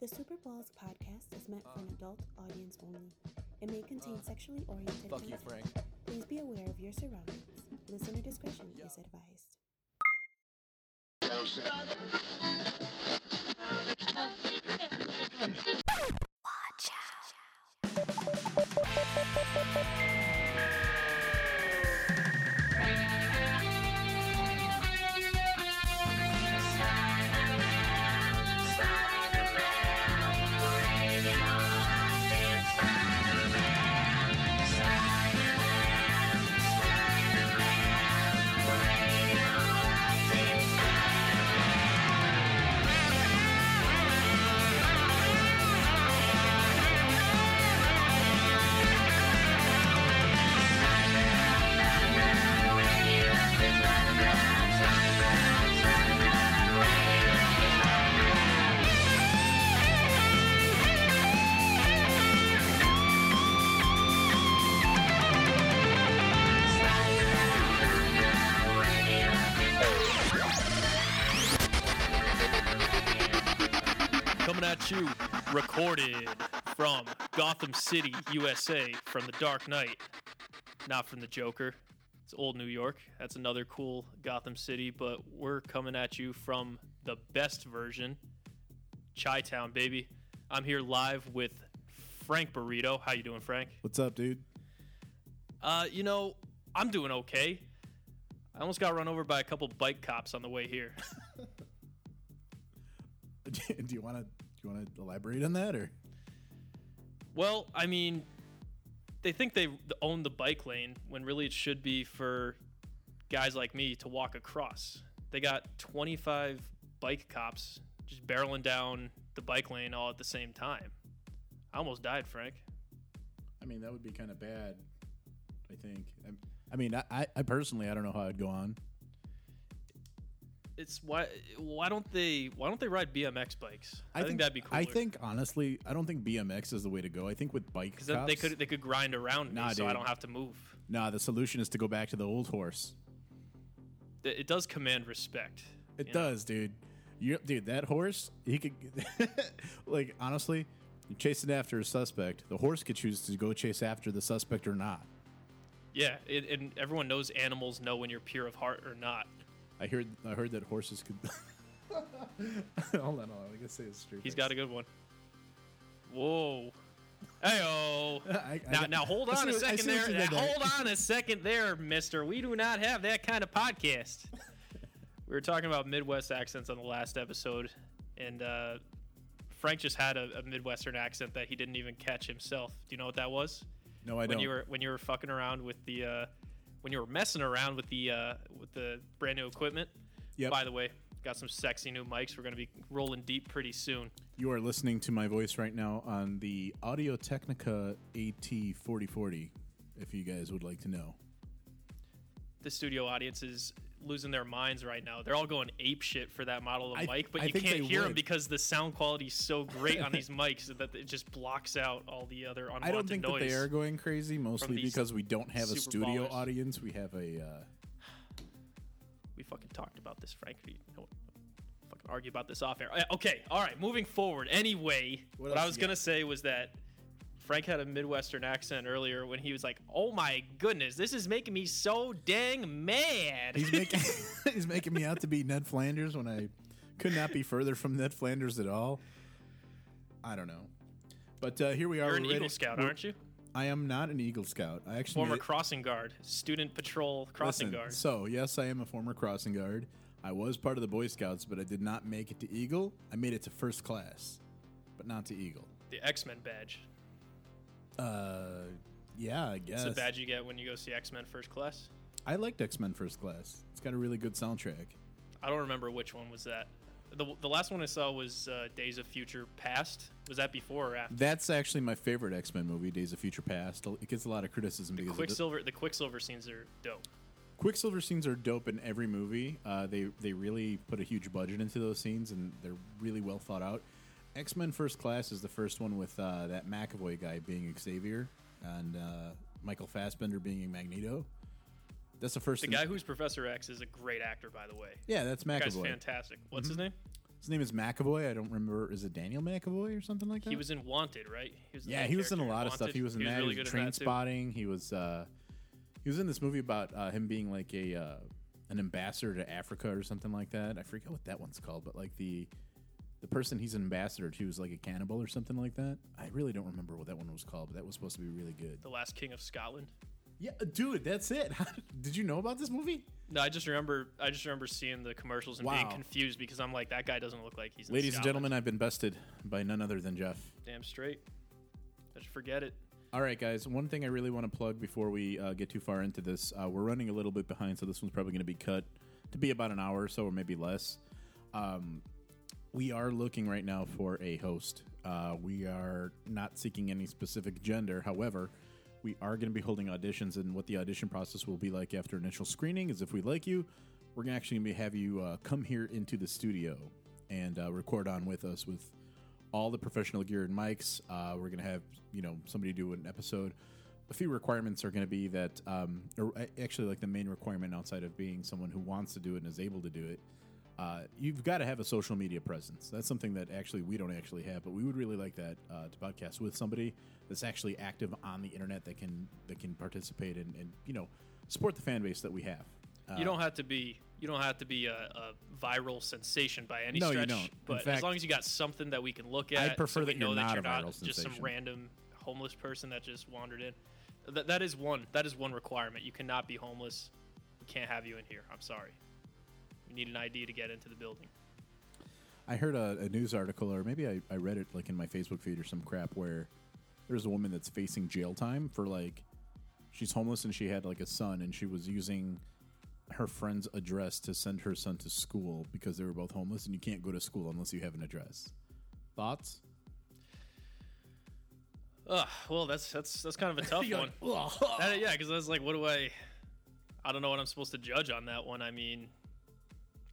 The Super Balls podcast is meant for an adult audience only. It may contain uh, sexually oriented Fuck you, content. Frank. Please be aware of your surroundings. Listener discretion is advised. Recorded from Gotham City, USA, from the Dark Knight, not from the Joker. It's old New York. That's another cool Gotham City, but we're coming at you from the best version, Chi Town, baby. I'm here live with Frank Burrito. How you doing, Frank? What's up, dude? Uh, you know, I'm doing okay. I almost got run over by a couple bike cops on the way here. Do you want to you want to elaborate on that or? Well, I mean, they think they own the bike lane when really it should be for guys like me to walk across. They got 25 bike cops just barreling down the bike lane all at the same time. I almost died, Frank. I mean, that would be kind of bad. I think. I, I mean, I, I- I personally, I don't know how I'd go on. It's why why don't they why don't they ride BMX bikes? I, think, that'd be cool. I think honestly, I don't think BMX is the way to go. I think with bike because they could they could grind around me, Nah, so I don't have to move. Nah, the solution is to go back to the old horse. It does command respect. It you know? does, dude. You, dude, that horse, he could, like, honestly, you're chasing after a suspect. The horse could choose to go chase after the suspect or not. Yeah, it, and everyone knows animals know when you're pure of heart or not. I heard, I heard that horses could. hold on, hold on. I gotta say this straight. He's got a good one. Whoa. I Now, now hold on a second there. Hold on a second there, mister. We do not have that kind of podcast. we were talking about Midwest accents on the last episode, and uh, Frank just had a, a Midwestern accent that he didn't even catch himself. Do you know what that was? No, I when don't. you were when you were fucking around with the uh, when you were messing around with the uh, with the brand new equipment. Yep. By the way, got some sexy new mics. We're gonna be rolling deep pretty soon. You are listening to my voice right now on the Audio Technica AT4040, if you guys would like to know. the studio audience is losing their minds right now. They're all going ape shit for that model of I- mic, but I you can't hear them because the sound quality is so great on these mics that it just blocks out all the other unwanted I don't think that they are going crazy, mostly because we don't have a studio ballers. audience. We have a. Uh, we fucking talked about this, Frank. You know? Fucking argue about this off air. Uh, Okay, all right. Moving forward. Anyway, What what, I was gonna say was that Frank had a Midwestern accent earlier when he was like, "Oh my goodness, this is making me so dang mad." he's making he's making me out to be Ned Flanders when I could not be further from Ned Flanders at all. I don't know, but uh, here we are. You're an We're ready- Eagle Scout, we're- aren't you? I am not an Eagle Scout. I actually Former crossing guard, student patrol crossing Listen, guard. So, yes, I am a former crossing guard. I was part of the Boy Scouts, but I did not make it to Eagle. I made it to first class, but not to Eagle. the X Men badge. Uh, yeah, I guess. It's a badge you get when you go see X Men First Class. I liked X Men First Class. It's got a really good soundtrack. I don't remember which one was that. The, the last one I saw was uh, Days of Future Past. Was that before or after? That's actually my favorite X Men movie, Days of Future Past. It gets a lot of criticism because of the- Quicksilver. The Quicksilver scenes are dope. Quicksilver scenes are dope in every movie. Uh, they they really put a huge budget into those scenes, and they're really well thought out. X Men First Class is the first one with uh, that McAvoy guy being Xavier and uh, Michael Fassbender being Magneto. That's the first. The guy who's Professor X is a great actor, by the way. yeah, that's That guy's McAvoy. fantastic. What's his name? His name is McAvoy. I don't remember. Is it Daniel McAvoy or something like that? He was in Wanted, right? He was Yeah, he was in a lot of stuff. He was in that. really he was in Trainspotting. He was uh, he was in this movie about uh, him being like a uh, an ambassador to Africa or something like that. I forget what that one's called, but like the the person he's an ambassador to is like a cannibal or something like that. I really don't remember what that one was called, but that was supposed to be really good. The Last King of Scotland. Yeah, dude, that's it. Did you know about this movie? No, I just remember. I just remember seeing the commercials and being Wow. confused because I'm like, that guy doesn't look like he's. Ladies and gentlemen, I've been bested by none other than Jeff. damn straight. I should forget it. All right, guys. One thing I really want to plug before we uh, get too far into this, uh, we're running a little bit behind, so this one's probably going to be cut to be about an hour or so, or maybe less. Um, we are looking right now for a host. Uh, we are not seeking any specific gender. However, we are going to be holding auditions, and what the audition process will be like after initial screening is if we like you, we're going to actually be have you uh, come here into the studio and uh, record on with us with all the professional gear and mics. Uh, we're going to have you know somebody do an episode. A few requirements are going to be that, um, or actually, like the main requirement outside of being someone who wants to do it and is able to do it, uh, you've got to have a social media presence. That's something that actually we don't actually have, but we would really like that uh, to podcast with somebody that's actually active on the internet that can that can participate and, and you know support the fan base that we have. Uh, You don't have to be. You don't have to be a, a viral sensation by any No, you don't. But fact- as long as you got something that we can look at, I'd prefer so that you're know not that you're not viral just some random homeless person that just wandered in. That, that is one. That is one requirement. You cannot be homeless. We can't have you in here. I'm sorry. You need an ID to get into the building. I heard a, a news article, or maybe I, I read it like in my Facebook feed or some crap, where there's a woman that's facing jail time for like she's homeless and she had like a son, and she was using her friend's address to send her son to school because they were both homeless, and you can't go to school unless you have an address. Thoughts? Ugh, well, that's that's that's kind of a tough one. Uh, yeah, because that's like, what do I? I don't know what I'm supposed to judge on that one. I mean,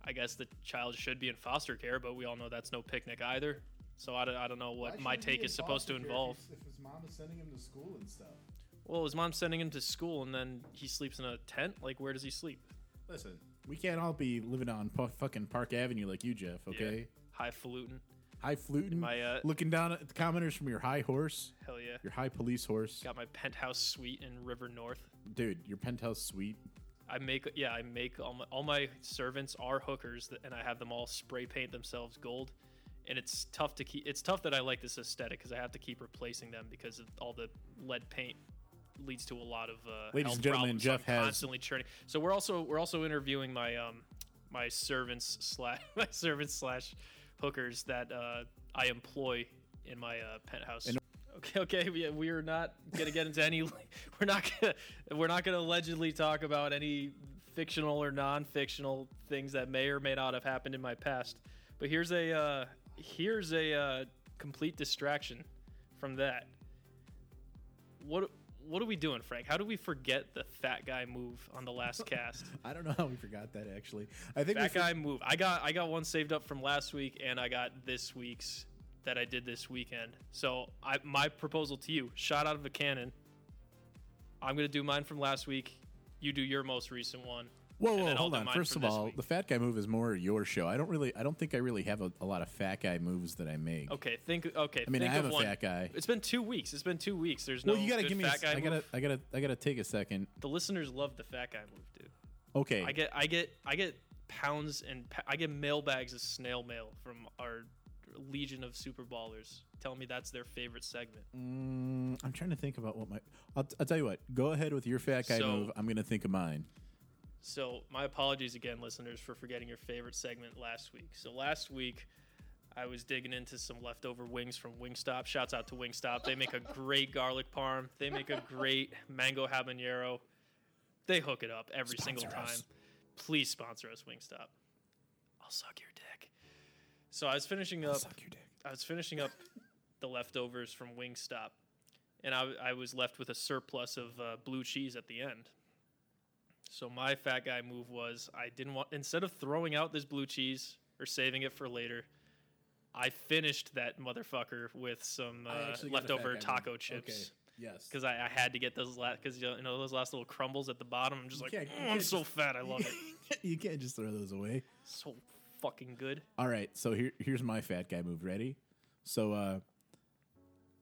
I guess the child should be in foster care, but we all know that's no picnic either. So I don't, I don't know what my take is supposed to involve. If his mom is sending him to school and stuff. Well, his mom's sending him to school, and then he sleeps in a tent. Like, where does he sleep? Listen, we can't all be living on pu- fucking Park Avenue like you, Jeff. Okay, Highfalutin. high fluting, My, uh, looking down at the commenters from your high horse, Hell yeah. your high police horse, Got my penthouse suite in River North. dude. Your penthouse suite. I make yeah, I make all my all my servants are hookers, and I have them all spray paint themselves gold. And it's tough to keep. It's tough that I like this aesthetic because I have to keep replacing them because of all the lead paint leads to a lot of uh, Ladies and gentlemen, problems, Jeff I'm has- constantly churning. So we're also we're also interviewing my um my servants slash my servants slash hookers that uh, I employ in my uh, penthouse. And- Okay, okay, we, we are not gonna get into any. We're not gonna. We're not gonna allegedly talk about any fictional or non-fictional things that may or may not have happened in my past. But here's a uh, here's a uh, complete distraction from that. What what are we doing, Frank? How do we forget the fat guy move on the last cast? I don't know how we forgot that actually. I think Fat for- guy move. I got I got one saved up from last week, and I got this week's that I did this weekend. So I my proposal to you: shot out of a cannon. I'm gonna do mine from last week. You do your most recent one. Whoa, whoa, hold on. First of all, week. the fat guy move is more your show. I don't really, I don't think I really have a, a lot of fat guy moves that I make. Okay, think. Okay, I mean, I have a one. fat guy. It's been two weeks. It's been two weeks. There's no. well, you gotta give me. Fat guy I gotta, move. I gotta, I gotta take a second. The listeners love the fat guy move, dude. Okay. I get, I get, I get pounds and I get mailbags of snail mail from our legion of super ballers tell me that's their favorite segment. Mm, I'm trying to think about what my. I'll, I'll tell you what. Go ahead with your fat guy So- move. I'm gonna think of mine. So, my apologies again, listeners, for forgetting your favorite segment last week. So, last week, I was digging into some leftover wings from Wingstop. Shouts out to Wingstop. They make a great garlic parm, they make a great mango habanero. They hook it up every single time. us. Please sponsor us, Wingstop. I'll suck your. So, I was finishing up. Suck your dick. I was finishing up the leftovers from Wingstop, and I, I was left with a surplus of uh, blue cheese at the end. So my fat guy move was I didn't want instead of throwing out this blue cheese or saving it for later, I finished that motherfucker with some uh, leftover taco chips Yes. because I, I had to get those last because you know those last little crumbles at the bottom. I'm just like, can't- "Mm, I'm can't so fat. I love it. you can't just throw those away. so fucking good. All right, so here here's my fat guy move. Ready? So uh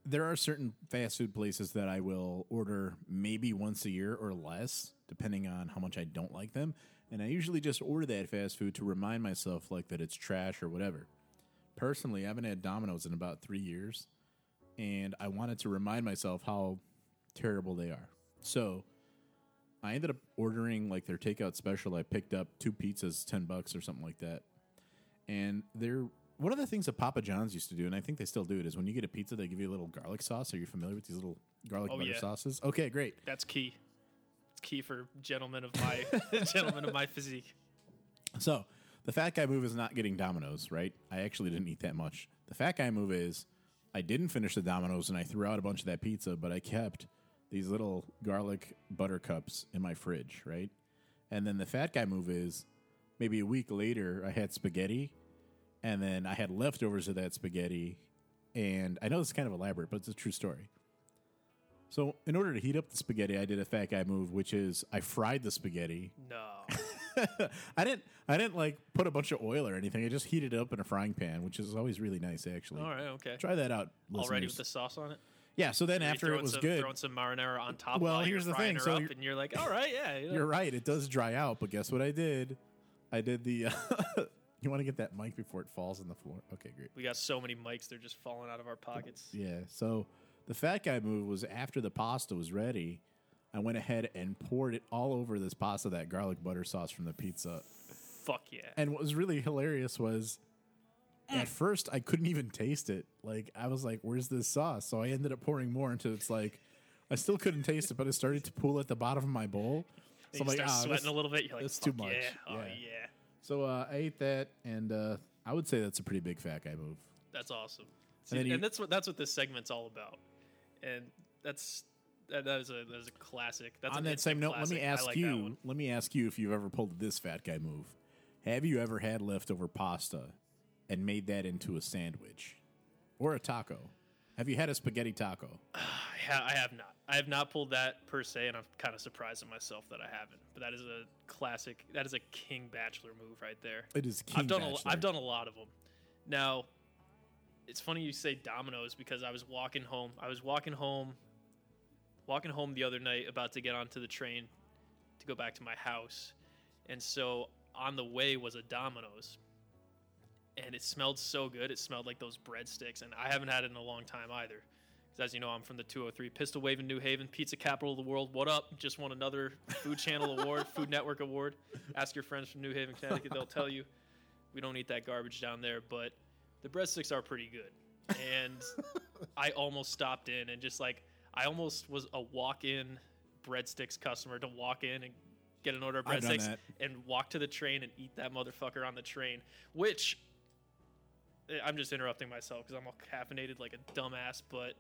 there are certain fast food places that I will order maybe once a year or less, depending on how much I don't like them. And I usually just order that fast food to remind myself like that it's trash or whatever. Personally, I haven't had Domino's in about three years, and I wanted to remind myself how terrible they are. So I ended up ordering like their takeout special. I picked up two pizzas, ten bucks or something like that. And they're one of the things that Papa John's used to do, and I think they still do it, is when you get a pizza, they give you a little garlic sauce. Are you familiar with these little garlic Oh, butter yeah. sauces? Okay, great. That's key. It's key for gentlemen of my gentlemen of my physique. So the fat guy move is not getting Domino's, right? I actually didn't eat that much. The fat guy move is I didn't finish the Domino's and I threw out a bunch of that pizza, but I kept these little garlic butter cups in my fridge, right? And then the fat guy move is maybe a week later I had spaghetti and then I had leftovers of that spaghetti. And I know this is kind of elaborate, but it's a true story. So, in order to heat up the spaghetti, I did a fat guy move, which is I fried the spaghetti No. I didn't I didn't like put a bunch of oil or anything. I just heated it up in a frying pan, which is always really nice actually. All right, okay. Try that out. Already listeners. with the sauce on it. Yeah, so then after it was some, good. Throwing some marinara on top. Well, here's you're the thing, so you're- and you're like, all right, yeah. you know. You're right, it does dry out, but guess what I did? I did the You want to get that mic before it falls on the floor? Okay, great. We got so many mics; they're just falling out of our pockets. Yeah. So the fat guy move was after the pasta was ready, I went ahead and poured it all over this pasta, that garlic butter sauce from the pizza. Fuck yeah. And what was really hilarious was at first I couldn't even taste it. Like I was like, "Where's this sauce?" So I ended up pouring more until it's like I still couldn't taste it, but it started to pool at the bottom of my bowl. So you I'm like, start "Ah, sweating this- a little bit. You're like, that's too much." Yeah. Oh Yeah. yeah. So uh, I ate that, and uh, I would say that's a pretty big fat guy move. That's awesome. And See, and, you- that's what that's what this segment's all about. And that's that, that is a that is a classic. That's On that same note, let me ask like you. Let me ask you if you've ever pulled this fat guy move. Have you ever had leftover pasta and made that into a sandwich or a taco? Have you had a spaghetti taco? I, ha- I have not. I have not pulled that per se, and I'm kind of surprised at myself that I haven't. But that is a classic. That is a king bachelor move right there. It is. King I've done a, Bachelor. I've done a lot of them. Now, it's funny you say Domino's because I was walking home. I was walking home, walking home the other night, about to get onto the train to go back to my house, and so on the way was a Domino's, and it smelled so good. It smelled like those breadsticks, and I haven't had it in a long time either. 'Cause as you know, I'm from the 203 Pistol Wave in New Haven, pizza capital of the world. What up? Just won another Food Channel award, Food Network award. Ask your friends from New Haven, Connecticut; they'll tell you we don't eat that garbage down there, but the breadsticks are pretty good. And I almost stopped in and just like I almost was a walk-in breadsticks customer to walk in and get an order of breadsticks and walk to the train and eat that motherfucker on the train. Which I'm just interrupting myself because I'm all caffeinated like a dumbass, but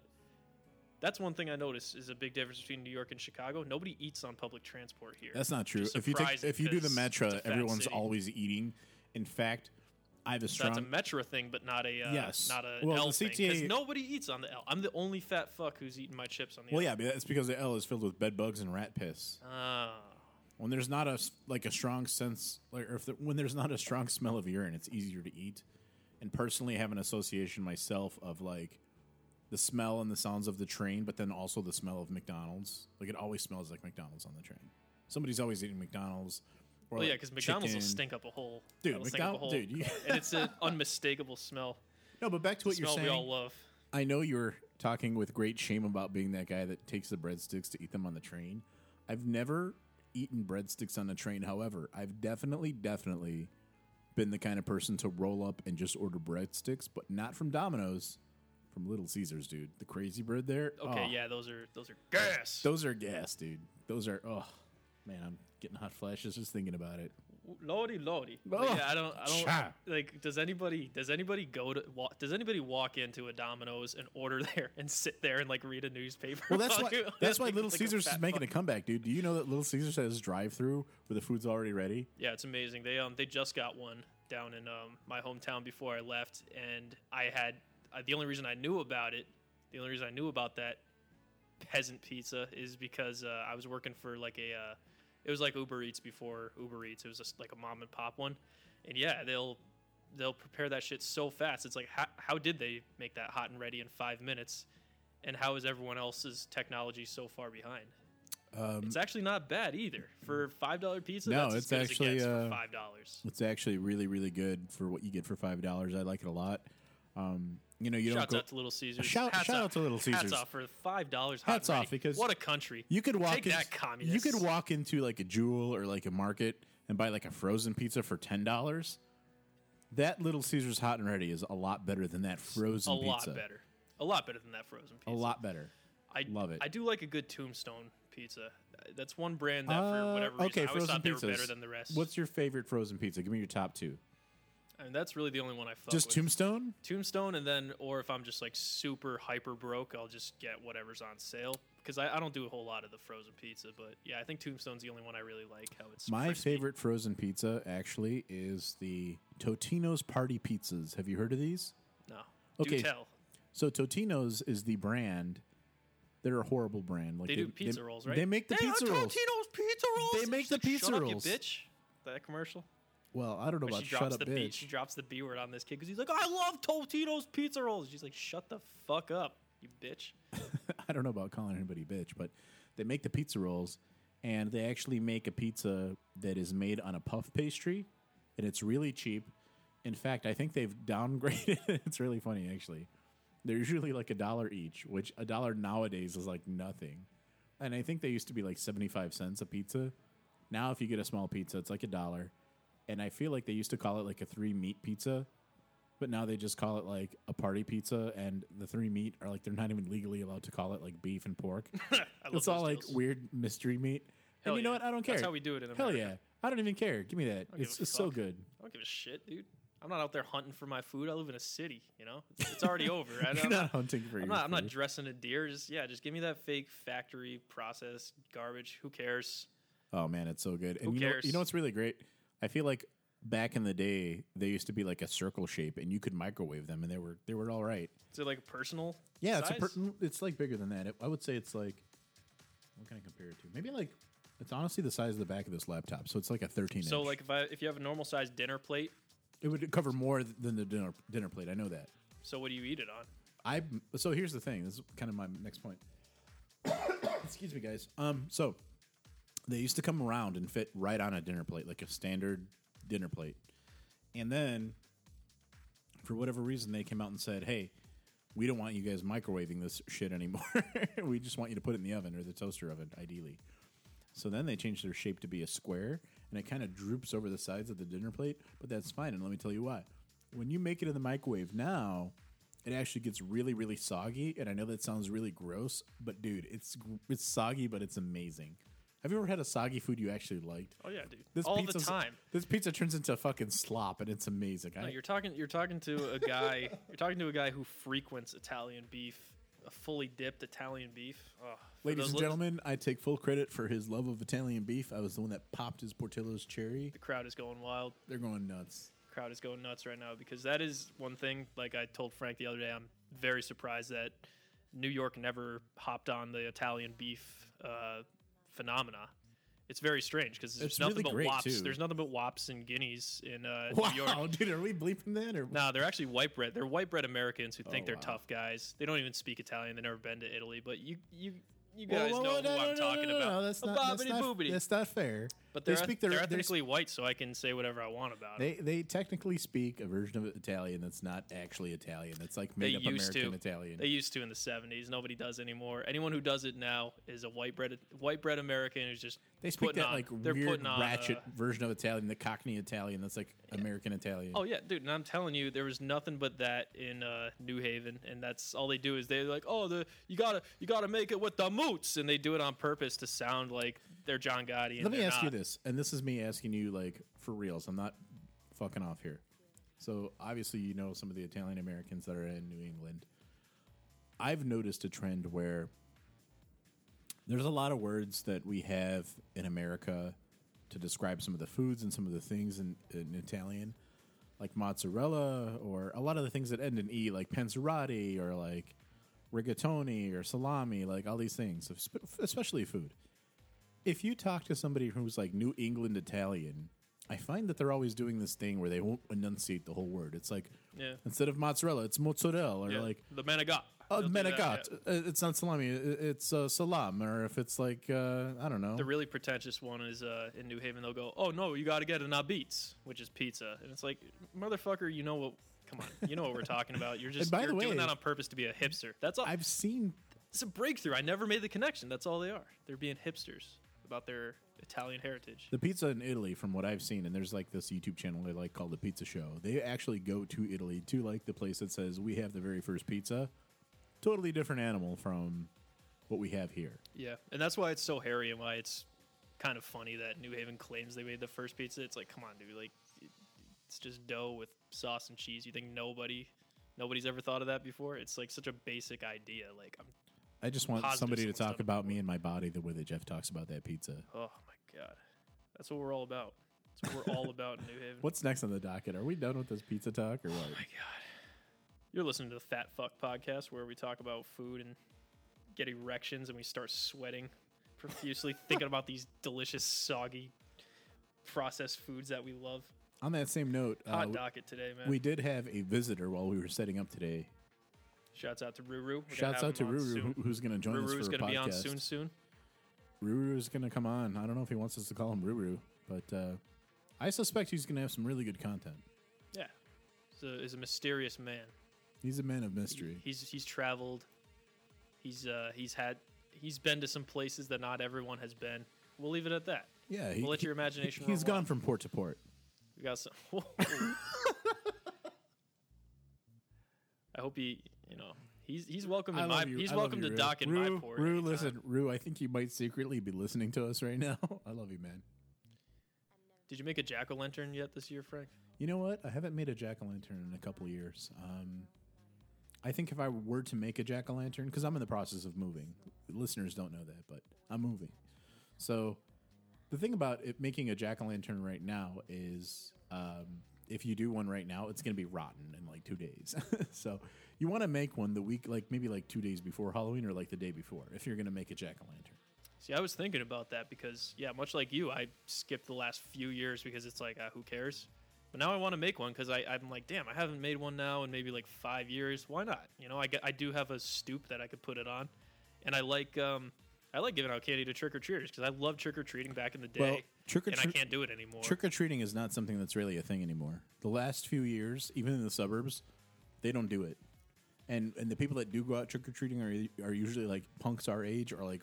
that's one thing I noticed is a big difference between New York and Chicago. Nobody eats on public transport here. That's not true. If you take, if you do the metro, it's a fat everyone's city. always eating. In fact, I have a strong. That's a Metro thing, but not a uh, Yes. not a Well, L the thing. Because nobody eats on the L. I'm the only fat fuck who's eating my chips on the L. well, L. yeah, but that's because the L is filled with bed bugs and rat piss. Ah, When there's not a like a strong sense, like or if the, when there's not a strong smell of urine, it's easier to eat. And personally, have an association myself of like the smell and the sounds of the train, but then also the smell of McDonald's. Like it always smells like McDonald's on the train. Somebody's always eating McDonald's. Or well, yeah, because McDonald's will stink up a whole. Dude, that'll stink up a McDonald- whole- dude, you- and it's an unmistakable smell. No, but back to what you're smell saying. we all love. I know you're talking with great shame about being that guy that takes the breadsticks to eat them on the train. I've never eaten breadsticks on the train. However, I've definitely, definitely been the kind of person to roll up and just order breadsticks, but not from Domino's, from Little Caesars, dude. The crazy bread there. Okay, oh, yeah, those are those are gas. Those are gas, dude. Those are, oh, man, I'm getting hot flashes just thinking about it. Lordy, lordy. Oh, yeah, I don't, I don't cha. like. Does anybody, does anybody go to, wa- does anybody walk into a Domino's and order there and sit there and like read a newspaper? Well, that's why you- that's why like- Little like Caesars is making fuck? a comeback, dude. Do you know that Little Caesars has drive-through where the food's already ready? Yeah, it's amazing. They um they just got one down in um my hometown before I left, and I had uh, the only reason I knew about it, the only reason I knew about that peasant pizza is because uh, I was working for like a uh, it was like Uber Eats before Uber Eats. It was just like a mom and pop one, and yeah, they'll they'll prepare that shit so fast. It's like how, how did they make that hot and ready in five minutes? And how is everyone else's technology so far behind? it's actually not bad either for five dollar pizza. Um, No, that's it's actually, it uh, for five dollars. It's actually really, really good for what you get for five dollars. I like it a lot. Um, you know, you Shouts don't go. out to Little Caesars. shout- shout out to Little Hats off for five dollars. Hats off, because what a country. You could walk Take in, that, communist. You could walk into like a jewel or like a market and buy like a frozen pizza for ten dollars. That Little Caesars hot and ready is a lot better than that frozen a pizza. lot better. A lot better than that frozen pizza. A lot better. I love it. I do like a good Tombstone pizza. That's one brand that, Uh, for whatever reason, okay, I always thought they pizzas. were better than the rest. What's your favorite frozen pizza? Give me your top two. I mean, that's really the only one I fuck Just with. Tombstone. Tombstone, and then, or if I'm just like super hyper broke, I'll just get whatever's on sale because I, I don't do a whole lot of the frozen pizza. But yeah, I think Tombstone's the only one I really like. How it's My crispy. favorite frozen pizza actually is the Totino's Party Pizzas. Have you heard of these? No, Okay, do tell. So Totino's is the brand. They're a horrible brand. Like They do pizza rolls, right? They make the Hey, pizza rolls. Totino's pizza rolls. They make the like, pizza Shut rolls." Up, you bitch. That commercial. Well, I don't know about she shut drops up, the B, bitch. she drops the B word on this kid because he's like, I love Totino's pizza rolls. She's like, shut the fuck up, you bitch. I don't know about calling anybody bitch, but they make the pizza rolls, and they actually make a pizza that is made on a puff pastry, and it's really cheap. In fact, I think they've downgraded. it's really funny, actually. They're usually like a dollar each, which a dollar nowadays is like nothing. And I think they used to be like seventy-five cents a pizza. Now, if you get a small pizza, it's like a dollar. And I feel like they used to call it like a three meat pizza, but now they just call it like a party pizza, and the three meat are like they're not even legally allowed to call it like beef and pork. It's all like deals. weird mystery meat. Hell and you know yeah. what? I don't care. That's how we do it in Hell yeah! I don't even care. Give me that. It's it's so good. I don't give a shit, dude. I'm not out there hunting for my food. I live in a city, you know. It's, it's already over. I, You're I'm not not, hunting for I'm your not. I'm not dressing a deer. Just yeah, just give me that fake factory processed garbage. Who cares? Oh man, it's so good. And Who you know, cares? you know what's really great? I feel like back in the day, they used to be like a circle shape, and you could microwave them, and they were they were all right. Is it like a personal? Yeah, it's a per- it's like bigger than that. It, I would say it's like what can I compare it to? Maybe like it's honestly the size of the back of this laptop, so it's like a 13 So inch. like if I if you have a normal sized dinner plate, it would cover more than the dinner dinner plate. I know that. so what do you eat it on? I so here's the thing. This is kind of my next point. Excuse me, guys. Um, so they used to come around and fit right on a dinner plate, like a standard dinner plate, and then for whatever reason they came out and said, "Hey, we don't want you guys microwaving this shit anymore. we just want you to put it in the oven or the toaster oven, ideally." So then they changed their shape to be a square, and it kind of droops over the sides of the dinner plate. But that's fine, and let me tell you why. When you make it in the microwave now, it actually gets really, really soggy. And I know that sounds really gross, but dude, it's it's soggy, but it's amazing. Have you ever had a soggy food you actually liked? Oh yeah, dude. This All the pizza's- time. This pizza turns into a fucking slop, and it's amazing. No, I, you're talking. You're talking to a guy. you're talking to a guy who frequents Italian beef, a fully dipped Italian beef. Oh, for ladies those and lis- gentlemen, I take full credit for his love of Italian beef. I was the one that popped his Portillo's cherry. the crowd is going wild. They're going nuts. crowd is going nuts right now because that is one thing. Like I told Frank the other day, I'm very surprised that New York never hopped on the Italian beef uh, phenomena. It's very strange because there's It's nothing really but great, wops. too. There's nothing but wops and guineas in uh, Wow, New York. dude, are we bleeping that or? No, they're actually white bread. They're white bread Americans who think Oh, they're wow. tough guys. They don't even speak Italian. They've never been to Italy. But you, you, you Whoa, guys whoa, know who no, I'm no, talking no, no, about. no, that's not, that's, bobbity not, boobity. that's not fair. But they they're, speak they're their, they're ethnically white, so I can say whatever I want about them. They they technically speak a version of Italian that's not actually Italian. That's like They made up used American to. Italian. They used to in the '70s. Nobody does anymore. Anyone who does it now is a white bread white bread American who's just They speak that on, like weird on, ratchet uh, version of Italian, the Cockney Italian. That's like American Italian. Oh yeah, dude, and I'm telling you, there was nothing but that in uh, New Haven, and that's all they do is they're like, oh, the you gotta you gotta make it with the moots, and they do it on purpose to sound like they're John Gotti. And Let me ask you this, and this is me asking you like for reals. I'm not fucking off here. So obviously, you know some of the Italian Americans that are in New England. I've noticed a trend where there's a lot of words that we have in America to describe some of the foods and some of the things in, in Italian, like mozzarella, or a lot of the things that end in e, like panzerotti, or like rigatoni, or salami, like all these things, especially food if you talk to somebody who's like New England Italian, I find that they're always doing this thing where they won't enunciate the whole word. It's like Yeah. instead of mozzarella, it's mozzarella, or yeah. like the menegat. uh, They'll do that, yeah. Uh, It's not salami. It's uh, salam, or if it's like uh, I don't know. The really pretentious one is uh, in New Haven. They'll go, "Oh no, you got to get an Abitz, which is pizza," and it's like, motherfucker, you know what? Come on, you know what we're talking about. You're just you're the doing that on purpose to be a hipster. That's all. I've seen it's a breakthrough. I never made the connection. That's all they are. They're being hipsters about their Italian heritage. the pizza in Italy, from what I've seen, and there's like this YouTube channel I like called the Pizza Show. They actually go to Italy to like the place that says we have the very first pizza. Totally different animal from what we have here. Yeah, and that's why it's so hairy and why it's kind of funny that New Haven claims they made the first pizza. It's like, come on, dude, like it's just dough with sauce and cheese. You think nobody, nobody's ever thought of that before? It's like such a basic idea. Like, I'm, I just want Positive somebody to someone's talk about me and my body the way that Jeff talks about that pizza. oh my god, that's what we're all about. That's what we're all about in New Haven. What's next on the docket? Are we done with this pizza talk or what? Oh my god, you're listening to the Fat Fuck podcast where we talk about food and get erections and we start sweating profusely thinking about these delicious, soggy, processed foods that we love. On that same note, uh, Hot docket today, man. we did have a visitor while we were setting up today. Shouts out to Ruru. We're Shouts out to Ruru, who- who's going to join us Ruru's for a gonna podcast. be on soon, soon. Ruru's going to come on. I don't know if he wants us to call him Ruru, but uh, I suspect he's going to have some really good content. Yeah, he's a, he's a mysterious man. He's a man of mystery. He's he's traveled. He's uh he's had he's been to some places that not everyone has been. We'll leave it at that. yeah, he, We'll let your he- imagination. He's run gone wild. from port to port. We got some. I hope he, you know, he's he's welcome in my you. he's I welcome you, to Rue. dock in Rue, my port. Rue, anytime. listen, Rue. I think you might secretly be listening to us right now. I love you, man. Did you make a jack o' lantern yet this year, Frank? You know what? I haven't made a jack o' lantern in a couple of years. Um, I think if I were to make a jack o' lantern, because I'm in the process of moving, listeners don't know that, but I'm moving. So the thing about it, making a jack o' lantern right now is um, if you do one right now, it's going to be rotten in like two days. so you want to make one the week, like maybe like two days before Halloween or like the day before, if you're going to make a jack o' lantern. See, I was thinking about that because, yeah, much like you, I skipped the last few years because it's like, uh, who cares? But now I want to make one because I'm like, damn, I haven't made one now in maybe like five years. Why not? You know, I, get, I do have a stoop that I could put it on, and I like um, I like giving out candy to trick or treaters because I love trick or treating back in the day, Well, trick or and I can't do it anymore. Trick or treating is not something that's really a thing anymore. The last few years, even in the suburbs, they don't do it. And and the people that do go out trick or treating are are usually like punks our age or like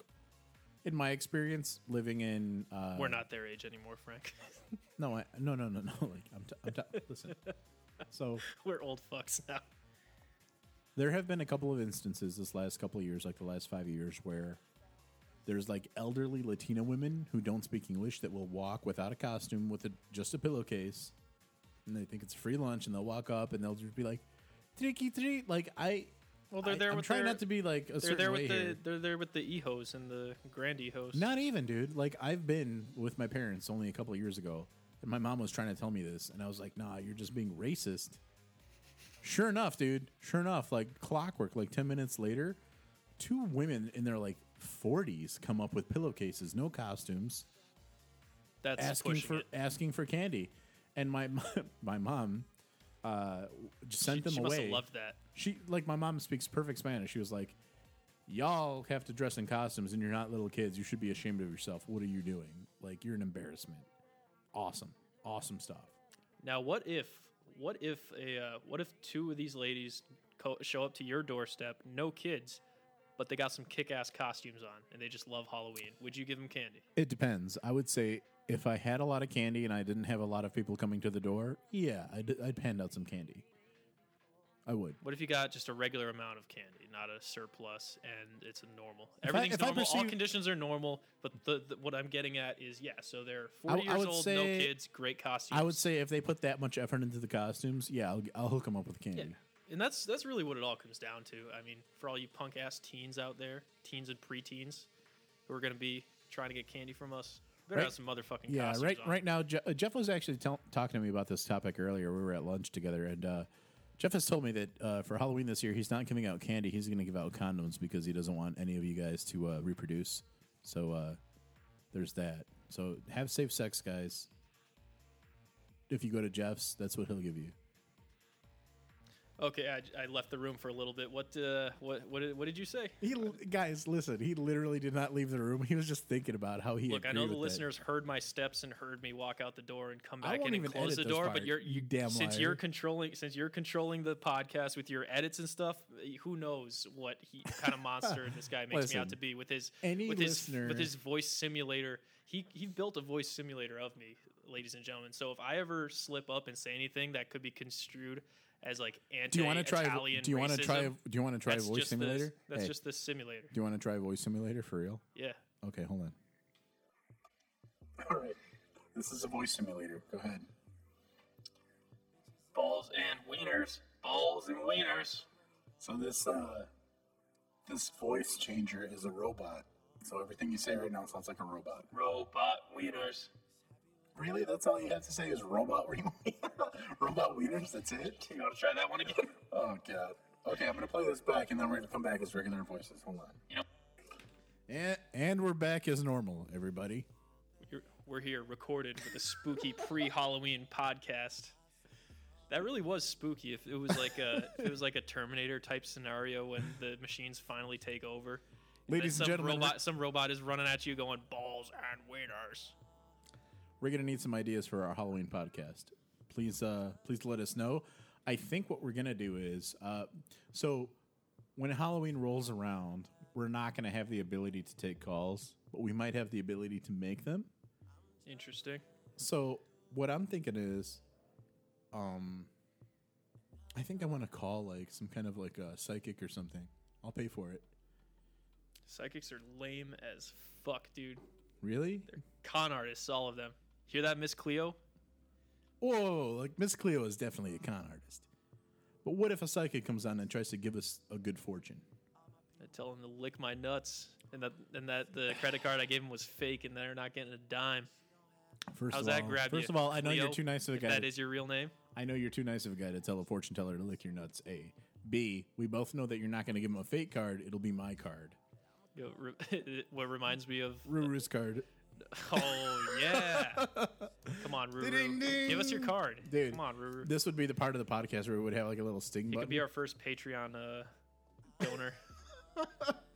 in my experience living in uh We're not their age anymore, Frank. No, I, no, no, no, no. Like I'm, t- I'm t- listen. So We're old fucks now. there have been a couple of instances this last couple of years, like the last 5 years where there's like elderly Latina women who don't speak English that will walk without a costume with a, just a pillowcase, and they think it's free lunch, and they'll walk up and they'll just be like, "Tricky treat!" Like I, Well, they're I- there I'm trying their, not to be like a They're there with the here. they're there with the ehos and the grand ehos. Not even, dude. Like I've been with my parents only a couple of years ago, and my mom was trying to tell me this, and I was like, "Nah, you're just being racist." Sure enough, dude. Sure enough, like clockwork. Like ten minutes later, two women in their like 40s come up with pillowcases, no costumes, That's asking for it. asking for candy, and my my mom uh, sent she, them she must away. have loved that. She like my mom speaks perfect Spanish. She was like, "Y'all have to dress in costumes, and you're not little kids. You should be ashamed of yourself. What are you doing? Like you're an embarrassment." Awesome, awesome stuff. Now, what if what if a uh, what if two of these ladies co- show up to your doorstep, no kids, but they got some kick-ass costumes on, and they just love Halloween? Would you give them candy? It depends. I would say if I had a lot of candy and I didn't have a lot of people coming to the door, yeah, I'd, I'd hand out some candy. I would. What if you got just a regular amount of candy, not a surplus, and it's a normal? I- Everything's I normal. All conditions are normal, but the, the, what I'm getting at is, yeah. So they're I 40 w- I years would old, no kids, great costumes. I would say if they put that much effort into the costumes, yeah, I'll, I'll hook them up with candy. Yeah. And that's that's really what it all comes down to. I mean, for all you punk ass teens out there, teens and preteens, who are going to be trying to get candy from us, better Right. have some motherfucking Yeah, right. on. Right now, Je- uh, Jeff was actually tell- talking to me about this topic earlier. We were at lunch together, and uh, Jeff has told me that uh, for Halloween this year, he's not giving out candy. He's going to give out condoms because he doesn't want any of you guys to uh, reproduce. So uh, there's that. So have safe sex, guys. if you go to Jeff's, that's what he'll give you. Okay, I, I left the room for a little bit. What uh, what what did, what did you say? He guys, listen. He literally did not leave the room. He was just thinking about how he. Look, I know the that. listeners heard my steps and heard me walk out the door and come back in and close the door. But you're you damn since liar. you're controlling since you're controlling the podcast with your edits and stuff. Who knows what he kind of monster this guy makes me out to be with his any with listener- his with his voice simulator. He he built a voice simulator of me, ladies and gentlemen. So if I ever slip up and say anything that could be construed as like anti Do you want to try? Italian Do you want to try? racism, Do you want to try that's voice just the- simulator? that's Hey, just the simulator. Do you want to try a voice simulator for real? Yeah. Okay, hold on. All right, this is a voice simulator. Go ahead. Balls and wieners. Balls and wieners. So this uh, this voice changer is a robot. So everything you say right now sounds like a robot. Robot wieners. Really? That's all you have to say is robot wieners? robot wieners? That's it? You want to try that one again? Oh god. Okay, I'm gonna play this back, and then we're gonna come back as regular voices. Hold on. Yep. And and we're back as normal, everybody. You're, we're here recorded with a spooky pre-Halloween podcast. That really was spooky. If it was like a it was like a Terminator type scenario when the machines finally take over. Ladies and some gentlemen, robot some robot is running at you going balls and wieners. We're gonna need some ideas for our Halloween podcast. Please, uh, please let us know. I think what we're gonna do is, uh, so when Halloween rolls around, we're not gonna have the ability to take calls, but we might have the ability to make them. Interesting. So what I'm thinking is, um, I think I want to call like some kind of like a psychic or something. I'll pay for it. Psychics are lame as fuck, dude. Really? Con artists, all of them. Hear that, Miss Cleo? Whoa, like Miss Cleo is definitely a con artist. But what if a psychic comes on and tries to give us a good fortune? I tell him to lick my nuts, and that and that the credit card I gave him was fake, and they're not getting a dime. First How's of that all, grab first you? of all, I know you're too nice of a guy. that to- is your real name. I know you're too nice of a guy to tell a fortune teller to lick your nuts. A, B. We both know that you're not going to give him a fake card. It'll be my card, You know, re- what reminds me of Ruru's card. Oh yeah! Come on, Ruru. Ding-ding-ding. Give us your card, Dude, Come on, Ruru. This would be the part of the podcast where we would have like a little sting You button. could be our first Patreon uh, donor.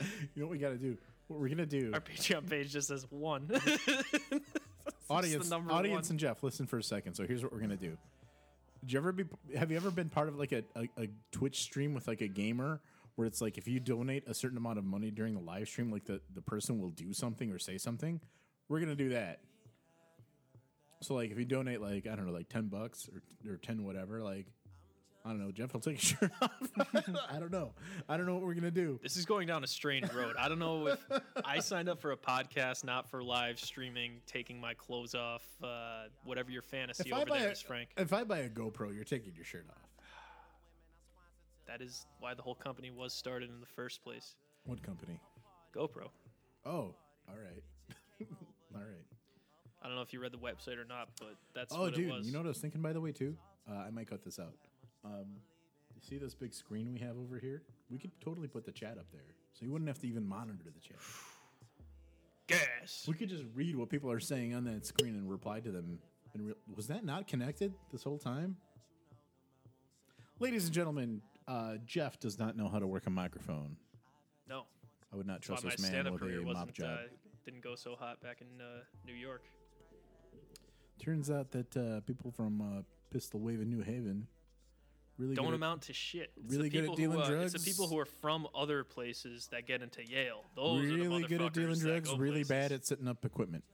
you know what we got to do? What we're gonna do? our Patreon page just says one. audience, audience, one. and Jeff, listen for a second. So here's what we're gonna do. Did you ever be? Have you ever been part of like a, a, a Twitch stream with like a gamer where it's like if you donate a certain amount of money during the live stream, like the the person will do something or say something. We're gonna do that. So like if you donate like I don't know like ten bucks or or ten whatever like. I don't know. Jeff will take his shirt off. I don't know. I don't know what we're gonna do. this is going down a strange road. I don't know if I signed up for a podcast, not for live streaming, taking my clothes off, uh, whatever your fantasy If over there a, is, Frank. if I buy a GoPro, you're taking your shirt off. That is why the whole company was started in the first place. What company? GoPro. Oh, all right, all right. I don't know if you read the website or not, but that's Oh, what dude, it was. you know what I was thinking, by the way, too? Uh, I might cut this out. Um, you see this big screen we have over here? We could totally put the chat up there, so you wouldn't have to even monitor the chat. gas. We could just read what people are saying on that screen and reply to them. And re- was that not connected this whole time? Ladies and gentlemen, uh, Jeff does not know how to work a microphone. No, I would not trust this man with a mop job. uh, didn't go so hot back in uh, New York. Turns out that uh, people from uh, Pistol Wave in New Haven really don't good at- amount to shit. It's really good at people who, dealing uh, It's the people who are from other places that get into Yale. Those are really good at dealing drugs, really places. bad at setting up equipment.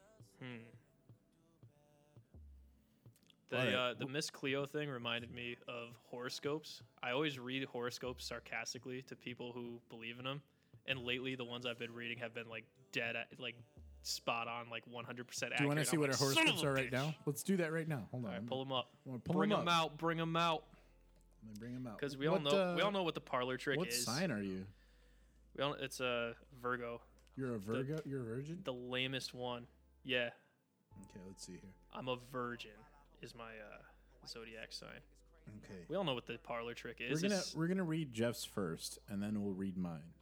The Alright. uh, the Miss Cleo thing reminded me of horoscopes. I always read horoscopes sarcastically to people who believe in them, and lately the ones I've been reading have been like dead, at, like spot on, like 100 percent accurate. Do you want to see I'm what our like, "Son of horoscopes are right now? Let's do that right now. Hold on. All right, pull them up. gonna pull Bring 'em them up. out. Bring them out. Let me bring them out. Because we all What, know we uh, all know what the parlor trick What is. What sign are you? We all, it's a Virgo, You're a Virgo. You're a virgin. the lamest one. Yeah, Okay, let's see here. I'm a virgin. Is my uh, zodiac sign. Okay. We all know what the parlor trick is. We're is. gonna It's- we're gonna read Jeff's first, and then we'll read mine.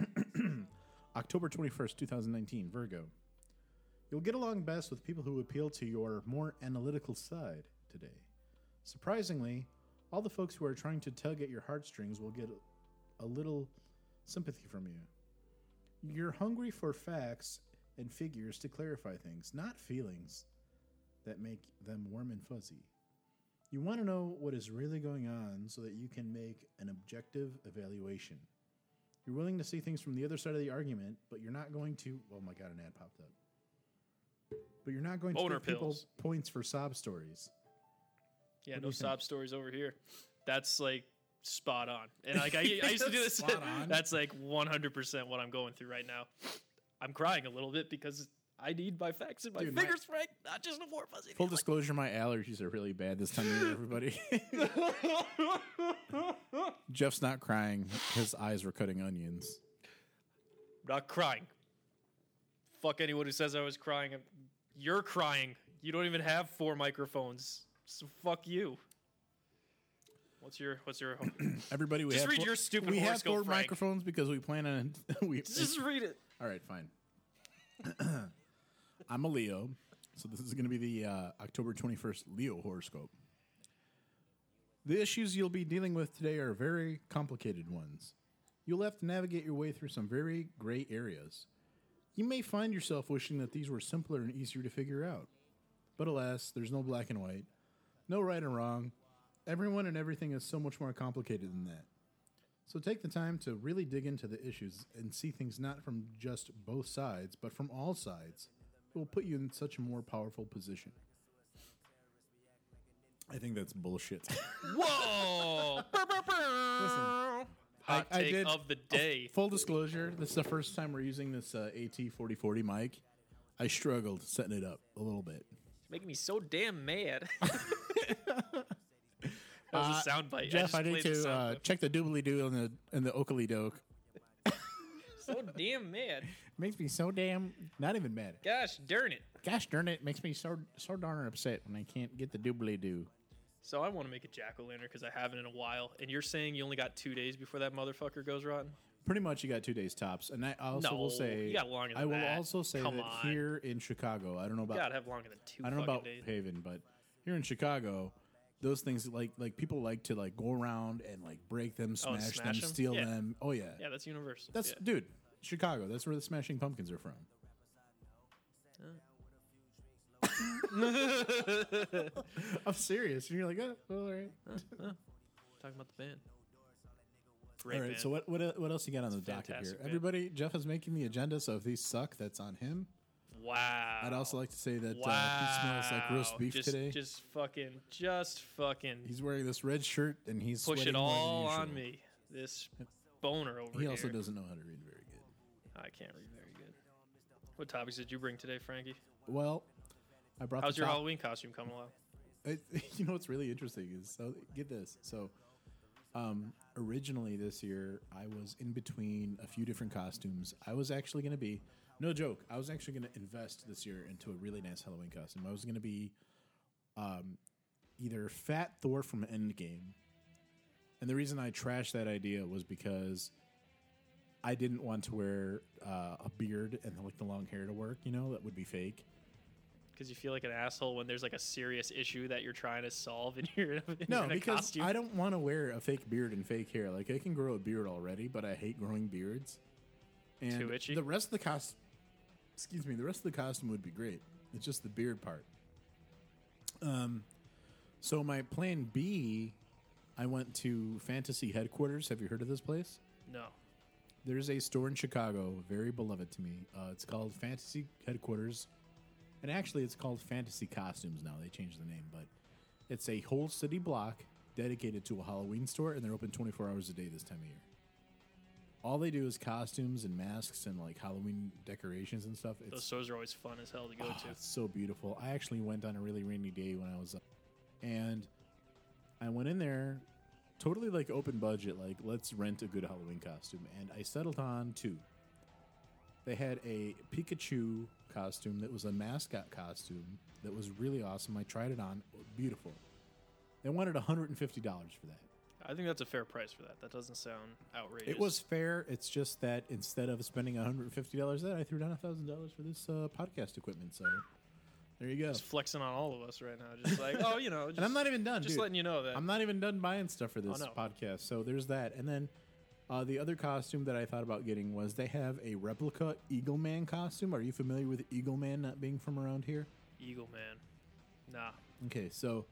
Okay. October twenty first, two thousand nineteen. Virgo. You'll get along best with people who appeal to your more analytical side today. Surprisingly, all the folks who are trying to tug at your heartstrings will get a little sympathy from you. You're hungry for facts and figures to clarify things, not feelings that make them warm and fuzzy. You want to know what is really going on so that you can make an objective evaluation. You're willing to see things from the other side of the argument, but you're not going to. Oh my god, an ad popped up. But you're not going to Boner give people points for sob stories. Yeah, What do no you think? sob stories over here. That's like spot on. And like I, I used to do this. Spot on. That's like 100% what I'm going through right now. I'm crying a little bit because I need my facts and my Dude, my- fingers frank, not just a warm fuzzy. Full disclosure, my allergies are really bad this time of year, everybody. Jeff's not crying. His eyes were cutting onions. not crying. Fuck anyone who says I was crying. You're crying. You don't even have four microphones. So fuck you. What's your what's your Everybody, we Just have read four, your stupid We have four Frank. microphones because we plan on. we, just read it. all right, fine. I'm a Leo, so this is going to be the uh, October 21st Leo horoscope. The issues you'll be dealing with today are very complicated ones. You'll have to navigate your way through some very gray areas. You may find yourself wishing that these were simpler and easier to figure out. But alas, there's no black and white, no right and wrong. Everyone and everything is so much more complicated than that. So take the time to really dig into the issues and see things not from just both sides, but from all sides. Will put you in such a more powerful position. I think that's bullshit. Whoa! Listen, Hot I- I take did- of the day. Full disclosure, this is the first time we're using this uh, AT4040 mic. I struggled setting it up a little bit. It's making me so damn mad. that was a sound bite. Jeff, I, I, need to uh, check the doobly doo and the and the oakley doke. So damn mad. Makes me so damn not even mad. Gosh darn it. Gosh darn it, makes me so so darn upset when I can't get the doobly doo. So I want to make a jack o' lantern because I haven't in a while. And you're saying you only got two days before that motherfucker goes rotten? Pretty much, you got two days tops, and I also will say you got longer than I will that. also say Come that on. here in Chicago, I don't know You about gotta have longer than two I don't know about days. Haven, but here in Chicago, those things like like people like to like go around and like break them, Oh, smash, them, them, 'em? steal Yeah. them. Oh yeah, Yeah, that's universal. that's yeah. dude, Chicago. That's where the Smashing Pumpkins are from. I'm serious. And you're like, oh, all right. talking about the band. Great all right. band. So what what what else you got on the docket here? band. Everybody, Jeff is making the agenda. So if these suck, that's on him. Wow. I'd also like to say that wow. uh, he smells like roast beef just, today. Just fucking, just fucking He's wearing this red shirt and he's push it all on me. This boner over He here. He also doesn't know how to read very good. I can't read very good. What topics did you bring today, Frankie? Well, I brought. How's your top- Halloween costume coming along? You know what's really interesting is so get this. So, um, originally this year, I was in between a few different costumes. I was actually going to be, no joke, I was actually going to invest this year into a really nice Halloween costume. I was going to be, um, either Fat Thor from Endgame, and the reason I trashed that idea was because. I didn't want to wear uh, a beard and like the long hair to work. You know that would be fake. Because you feel like an asshole when there's like a serious issue that you're trying to solve and you're in No, because costume. I don't want to wear a fake beard and fake hair. Like I can grow a beard already, but I hate growing beards. And Too itchy? The rest of the costume, excuse me, the rest of the costume would be great. It's just the beard part. Um, so my plan B, I went to Fantasy Headquarters. Have you heard of this place? no. There's a store in Chicago, very beloved to me. Uh, it's called Fantasy Headquarters, and actually, it's called Fantasy Costumes now. They changed the name, but it's a whole city block dedicated to a Halloween store, and they're open 24 hours a day this time of year. All they do is costumes and masks and like Halloween decorations and stuff. Those It's, stores are always fun as hell to go oh, to. it's so beautiful. I actually went on a really rainy day when I was up, and I went in there totally like open budget, like let's rent a good Halloween costume, and I settled on two. They had a Pikachu costume that was a mascot costume that was really awesome. I tried it on, beautiful. They wanted $150 for that. I think that's a fair price for that. That doesn't sound outrageous. It was fair. It's just that instead of spending $150 that, I threw down $1,000 for this uh, podcast equipment. So there you go. just flexing on all of us right now. Just like, oh, you know, just, And I'm not even done. just dude. letting you know that. I'm not even done buying stuff for this no. podcast. So there's that. And then uh, the other costume that I thought about getting was they have a replica Eagle Man costume. Are you familiar with Eagle Man not being from around here? Eagle Man. Nah. Okay, so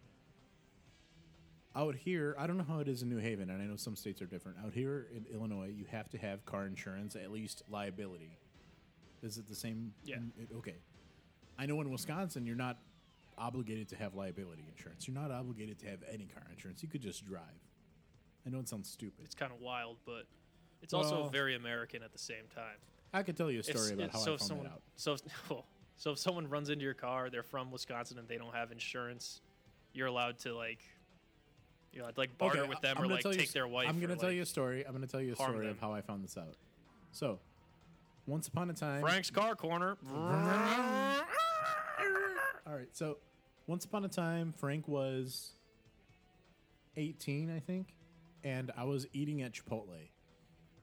out here, I don't know how it is in New Haven, and I know some states are different. Out here in Illinois, you have to have car insurance, at least liability. Is it the same? Yeah. Mm, okay. I know in Wisconsin, you're not obligated to have liability insurance. You're not obligated to have any car insurance. You could just drive. I know it sounds stupid. It's kind of wild, but it's also very American at the same time. I could tell you a story It's- about it's- how so I found someone, that out. So, if- well, so if someone runs into your car, they're from Wisconsin and they don't have insurance, you're allowed to like, you know, like barter with I- them I'm or like take their wife. I'm going gonna to tell you a story. I'm gonna tell you a story them. of how I found this out. So, once upon a time, Frank's car corner. All right, so once upon a time, Frank was 18, I think, and I was eating at Chipotle,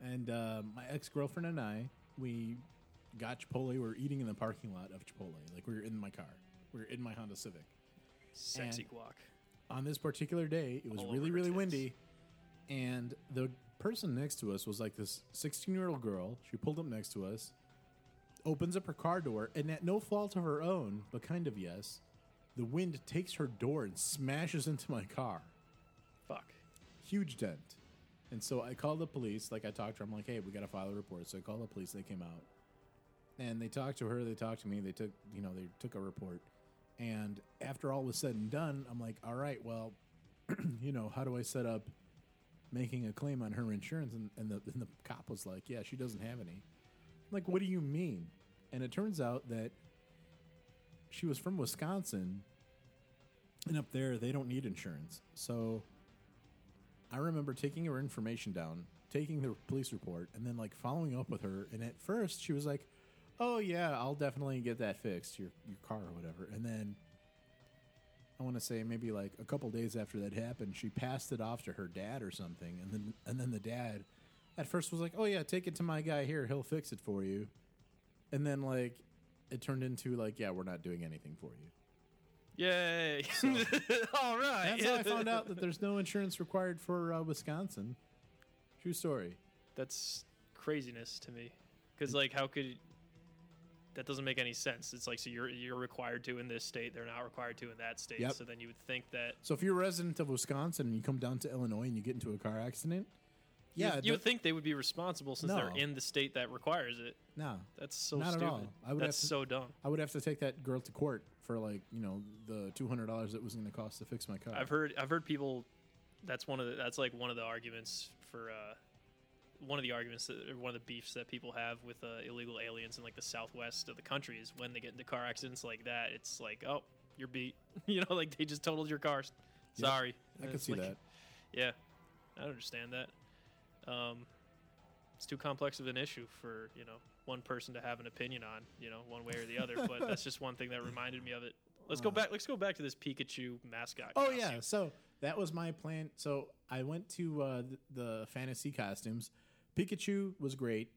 and uh, my ex girlfriend and I, we got Chipotle. We were eating in the parking lot of Chipotle, like we were in my car. We were in my Honda Civic. Sexy And- guac. On this particular day, it was All really, really tits. windy, and the person next to us was like this 16 year old girl. She pulled up next to us, opens up her car door, and at no fault of her own, but kind of yes, the wind takes her door and smashes into my car. Fuck. Huge dent. And so I called the police. Like I talked to her. I'm like, hey, we got to file a report. So I called the police. They came out. And they talked to her. They talked to me. They took, you know, they took a report. And after all was said and done, I'm like, all right, well, you know, how do I set up making a claim on her insurance? And, and, the, and the cop was like, yeah, she doesn't have any. I'm like, what do you mean? And it turns out that she was from Wisconsin. And up there, they don't need insurance. So I remember taking her information down, taking the police report, and then like following up with her. And at first, she was like, "Oh yeah, I'll definitely get that fixed, your your car or whatever." And then I want to say maybe like a couple days after that happened, she passed it off to her dad or something, and then and then the dad at first was like, "Oh yeah, take it to my guy here; he'll fix it for you." And then like it turned into like, "Yeah, we're not doing anything for you." Yay! All right. That's how I found out that there's no insurance required for uh, Wisconsin. True story. That's craziness to me. Because like, how could that doesn't make any sense? It's like so you're you're required to in this state, they're not required to in that state. Yep. So then you would think that So if you're a resident of Wisconsin and you come down to Illinois and you get into a car accident, you, yeah, would- you would think they would be responsible since No. they're in the state that requires it. no, That's so Not at stupid. all. I would That's have to- so dumb. I would have to take that girl to court for like you know the two hundred dollars it was going to cost to fix my car. I've heard I've heard people. That's one of the that's like one of the arguments for uh, one of the arguments that or one of the beefs that people have with uh, illegal aliens in like the southwest of the country is when they get into car accidents like that. It's like oh you're beat, you know, like they just totaled your car. Sorry, I can see like- that. Yeah, I understand that. Um, it's too complex of an issue for you know one person to have an opinion on, you know, one way or the other. but that's just one thing that reminded me of it. Let's go Uh. back. Let's go back to this Pikachu mascot. Oh costume. yeah, so that was my plan. So I went to uh, the fantasy costumes. Pikachu was great.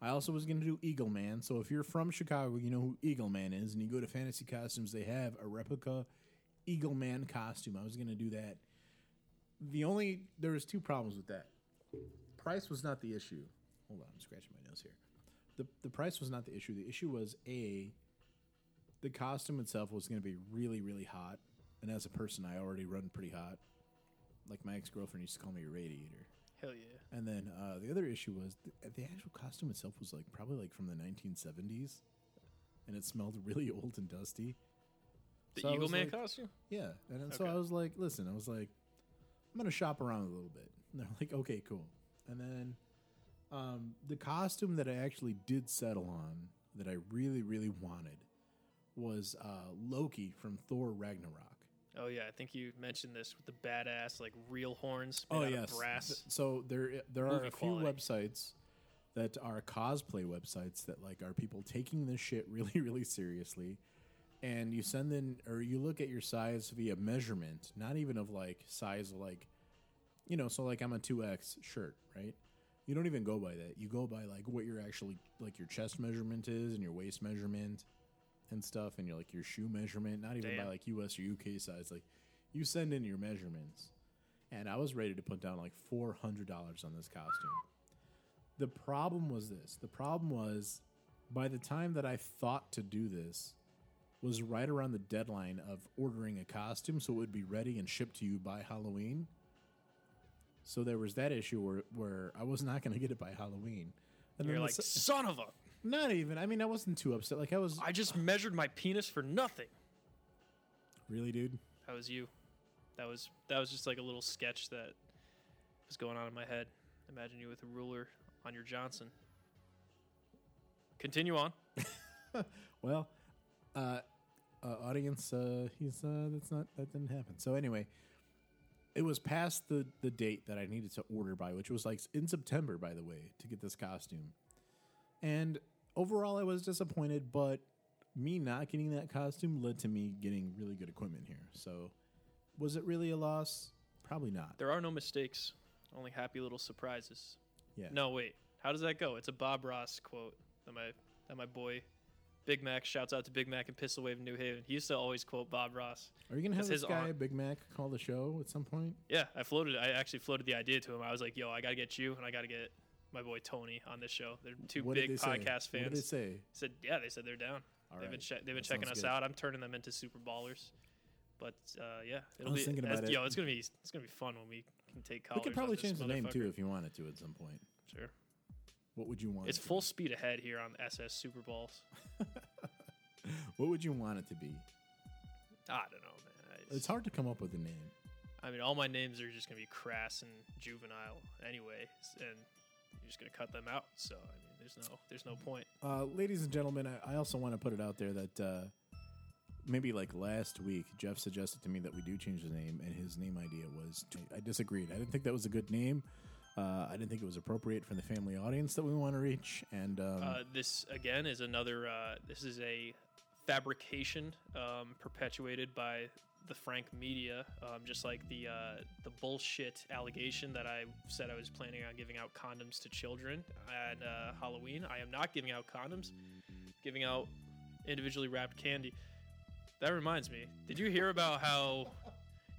I also was going to do Eagle Man. So if you're from Chicago, you know who Eagle Man is, and you go to Fantasy Costumes, they have a replica Eagle Man costume. I was going to do that. The only there was two problems with that. Price was not the issue. Hold on, I'm scratching my nose here. The the price was not the issue. The issue was a the costume itself was going to be really really hot, and as a person, I already run pretty hot. Like my ex girlfriend used to call me a radiator. Hell yeah. And then uh, the other issue was the, the actual costume itself was like probably like from the 1970s, and it smelled really old and dusty. The So Eagle Man like- costume? Yeah, and then so Okay. I was like, listen, I was like, I'm gonna shop around a little bit. And they're like, okay, cool. And then um, the costume that I actually did settle on that I really really wanted was uh, Loki from Thor Ragnarok. Oh yeah, I think you mentioned this with the badass like real horns made oh, out of brass. So there there are a few quality. websites that are cosplay websites that like are people taking this shit really really seriously. And you send in or you look at your size via measurement, not even of like size like you know, so like I'm a two X shirt, right? You don't even go by that. You go by like what your actually like your chest measurement is and your waist measurement and stuff, and you're like your shoe measurement. Not even by like U.S. or U.K. size. Like you send in your measurements, and I was ready to put down like four hundred dollars on this costume. The problem was this. The problem was by the time that I thought to do this was right around the deadline of ordering a costume so it would be ready and shipped to you by Halloween. So there was that issue where, where I was not going to get it by Halloween. And You're like, son of a. not even. I mean, I wasn't too upset. Like I was I just measured my penis for nothing. really, dude. That was you. That was that was just like a little sketch that was going on in my head. Imagine you with a ruler on your Johnson. Continue on. Well, uh, uh, audience, uh, he's uh, that's not that didn't happen. So anyway, it was past the the date that I needed to order by, which was like in September, by the way, to get this costume. And overall, I was disappointed, but me not getting that costume led to me getting really good equipment here. So, was it really a loss? Probably not. There are no mistakes, only happy little surprises. Yeah. No, wait. How does that go? It's a Bob Ross quote that my that my boy Big Mac shouts out to Big Mac and Pistol Wave in New Haven. He used to always quote Bob Ross. Are you gonna have this his guy, aunt. Big Mac, call the show at some point? Yeah, I floated. I actually floated the idea to him. I was like, "Yo, I gotta get you, and I gotta get my boy Tony on this show. They're two What big they say? podcast What did they fans." say? said, "Yeah, they said they're down. All they've been che- they've been That checking us good. out. I'm turning them into super ballers." But uh, yeah, it'll was be thinking about it. yo. It's gonna be it's gonna be fun when we can take college. We could probably change the name too if you wanted to at some point. Sure. What would you want? It's full speed ahead here on SS Super Balls. What would you want it to be? I don't know, man. I, It's hard to come up with a name. I mean, all my names are just gonna be crass and juvenile anyway, and you're just gonna cut them out. So I mean, there's no there's no point. Uh, ladies and gentlemen, I, I also want to put it out there that uh, maybe like last week, Jeff suggested to me that we do change the name, and his name idea was. I disagreed. I didn't think that was a good name. Uh, I didn't think it was appropriate for the family audience that we want to reach. And um, Uh, this again is another. Uh, this is a fabrication um, perpetuated by the Frank media, um, just like the uh, the bullshit allegation that I said I was planning on giving out condoms to children at uh, Halloween. I am not giving out condoms, giving out individually wrapped candy. That reminds me. Did you hear about how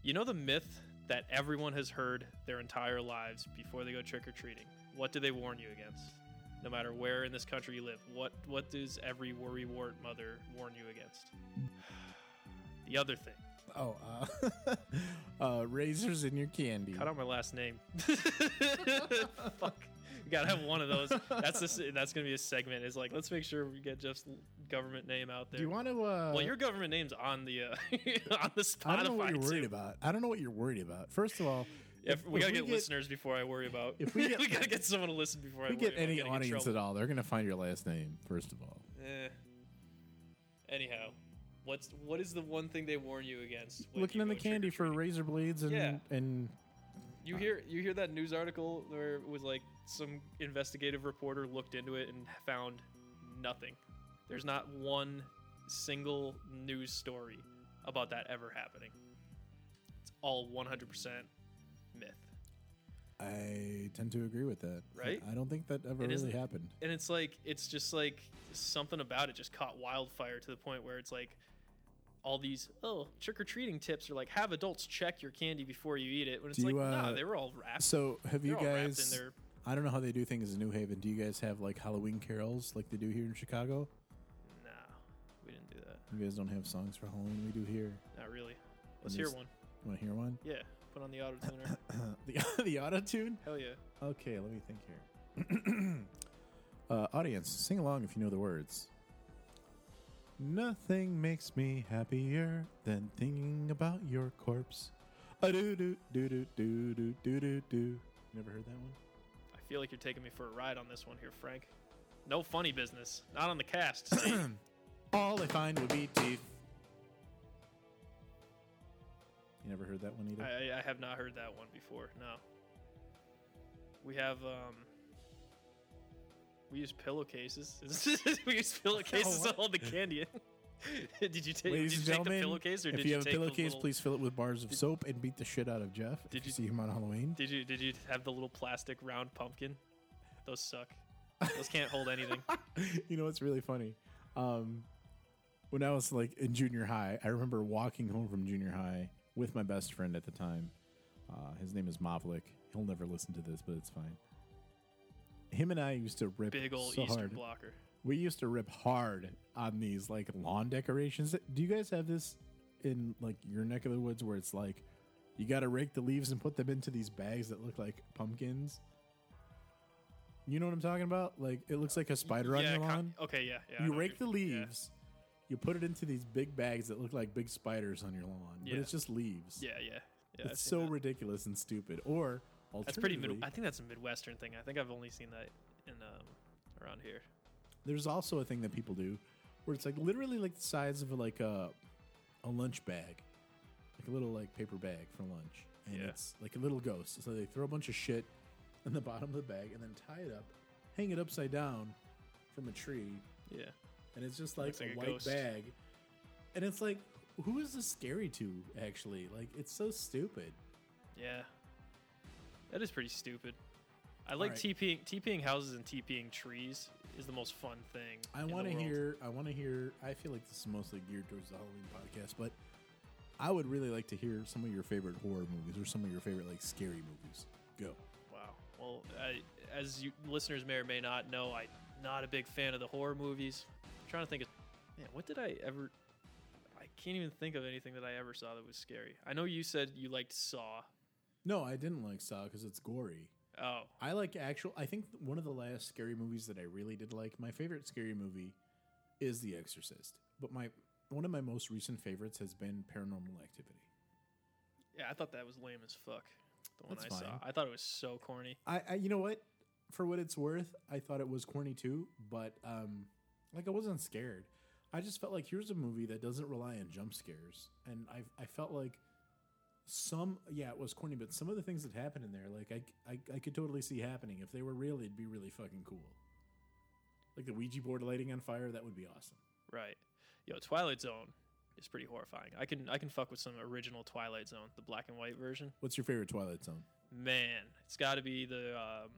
you know the myth that everyone has heard their entire lives before they go trick or treating? What do they warn you against? no matter where in this country you live. What what does every worry wart mother warn you against? The other thing. Oh, uh, uh, razors in your candy. Cut out my last name. Fuck. We gotta have one of those. That's this. That's gonna be a segment. Is like let's make sure we get Jeff's government name out there. Do you want to? Uh, well, your government name's on the uh, on the Spotify. I don't know what you're worried about. I don't know what you're worried about. First of all, If, we gotta we get, get- listeners before I worry about. if we get- we gotta get someone to listen before if I we worry get any in audience at all, they're gonna find your last name first of all. Eh. Anyhow, what's what is the one thing they warn you against? Looking you in the candy for razor blades and Yeah. and You hear you hear that news article where it was like some investigative reporter looked into it and found nothing. There's not one single news story about that ever happening. It's all 100% myth. I tend to agree with that. Right? I don't think that ever really happened. and it's like it's just like something about it just caught wildfire to the point where it's like all these oh trick or treating tips are like have adults check your candy before you eat it. When it's Do like you, nah, uh, they were all wrapped. So have you They're all wrapped in guys? their I don't know how they do things in New Haven. Do you guys have like Halloween carols like they do here in Chicago? No, We didn't do that. You guys don't have songs for Halloween. We do here. Not really. Let's hear one. You want to hear one? Yeah, put on the auto tuner. the the auto tune. Hell yeah. Okay, let me think here. uh, audience, sing along if you know the words. Nothing makes me happier than thinking about your corpse. A do do do do do do do do do. Never heard that one? I feel like you're taking me for a ride on this one here, Frank. No funny business. Not on the cast. All I find will be teeth. You never heard that one either? I, I have not heard that one before. No. We have um. We use pillowcases. we use pillowcases to hold the candy in. did you, ta- did Ladies you and take the pillowcase or if did you you have a take pillowcase, little, please fill it with bars of soap and beat the shit out of Jeff. Did you- you see him on Halloween? Did you did you have the little plastic round pumpkin? Those suck. Those can't hold anything. you know what's really funny? Um, when I was like in junior high, I remember walking home from junior high with my best friend at the time. Uh, his name is Mavlik. He'll never listen to this, but it's fine. Him and I used to rip Big old so Eastern hard. blocker. We used to rip hard on these like lawn decorations. Do you guys have this in like your neck of the woods where it's like you got to rake the leaves and put them into these bags that look like pumpkins? You know what I'm talking about? Like it looks like a spider on yeah, your con- lawn. okay, yeah, yeah. You rake the you're- yeah. leaves, you put it into these big bags that look like big spiders on your lawn, Yeah. but it's just leaves. Yeah, yeah. yeah I've it's so ridiculous and stupid. Or That's pretty mid. I think that's a Midwestern thing. I think I've only seen that in um, around here. There's also a thing that people do where it's like literally like the size of like a a lunch bag, like a little like paper bag for lunch, and Yeah. it's like a little ghost. So they throw a bunch of shit in the bottom of the bag and then tie it up, hang it upside down from a tree, Yeah. and it's just like Looks a a white ghost. bag. And it's like, who is this scary to? Actually, like it's so stupid. Yeah. That is pretty stupid. I like Alright. TPing TPing houses and TPing trees is the most fun thing. I want to hear. I want to hear. I feel like this is mostly geared towards the Halloween podcast, but I would really like to hear some of your favorite horror movies or some of your favorite like scary movies. Go. Wow. Well, I, as you listeners may or may not know, I'm not a big fan of the horror movies. I'm trying to think of, man, what did I ever? I can't even think of anything that I ever saw that was scary. I know you said you liked Saw. No, I didn't like Saw because it's gory. Oh, I like actual. I think one of the last scary movies that I really did like. My favorite scary movie is The Exorcist, but my one of my most recent favorites has been Paranormal Activity. yeah, I thought that was lame as fuck. The one That's I saw. I thought it was so corny. I, I you know what? For what it's worth, I thought it was corny too, but um like I wasn't scared. I just felt like here's a movie that doesn't rely on jump scares. And I I felt like some yeah, it was corny, but some of the things that happened in there, like I, I I could totally see happening. If they were real, it'd be really fucking cool. Like the Ouija board lighting on fire, that would be awesome. Right. Yo, Twilight Zone is pretty horrifying. I can I can fuck with some original Twilight Zone, the black and white version. What's your favorite Twilight Zone? Man, it's got to be the um,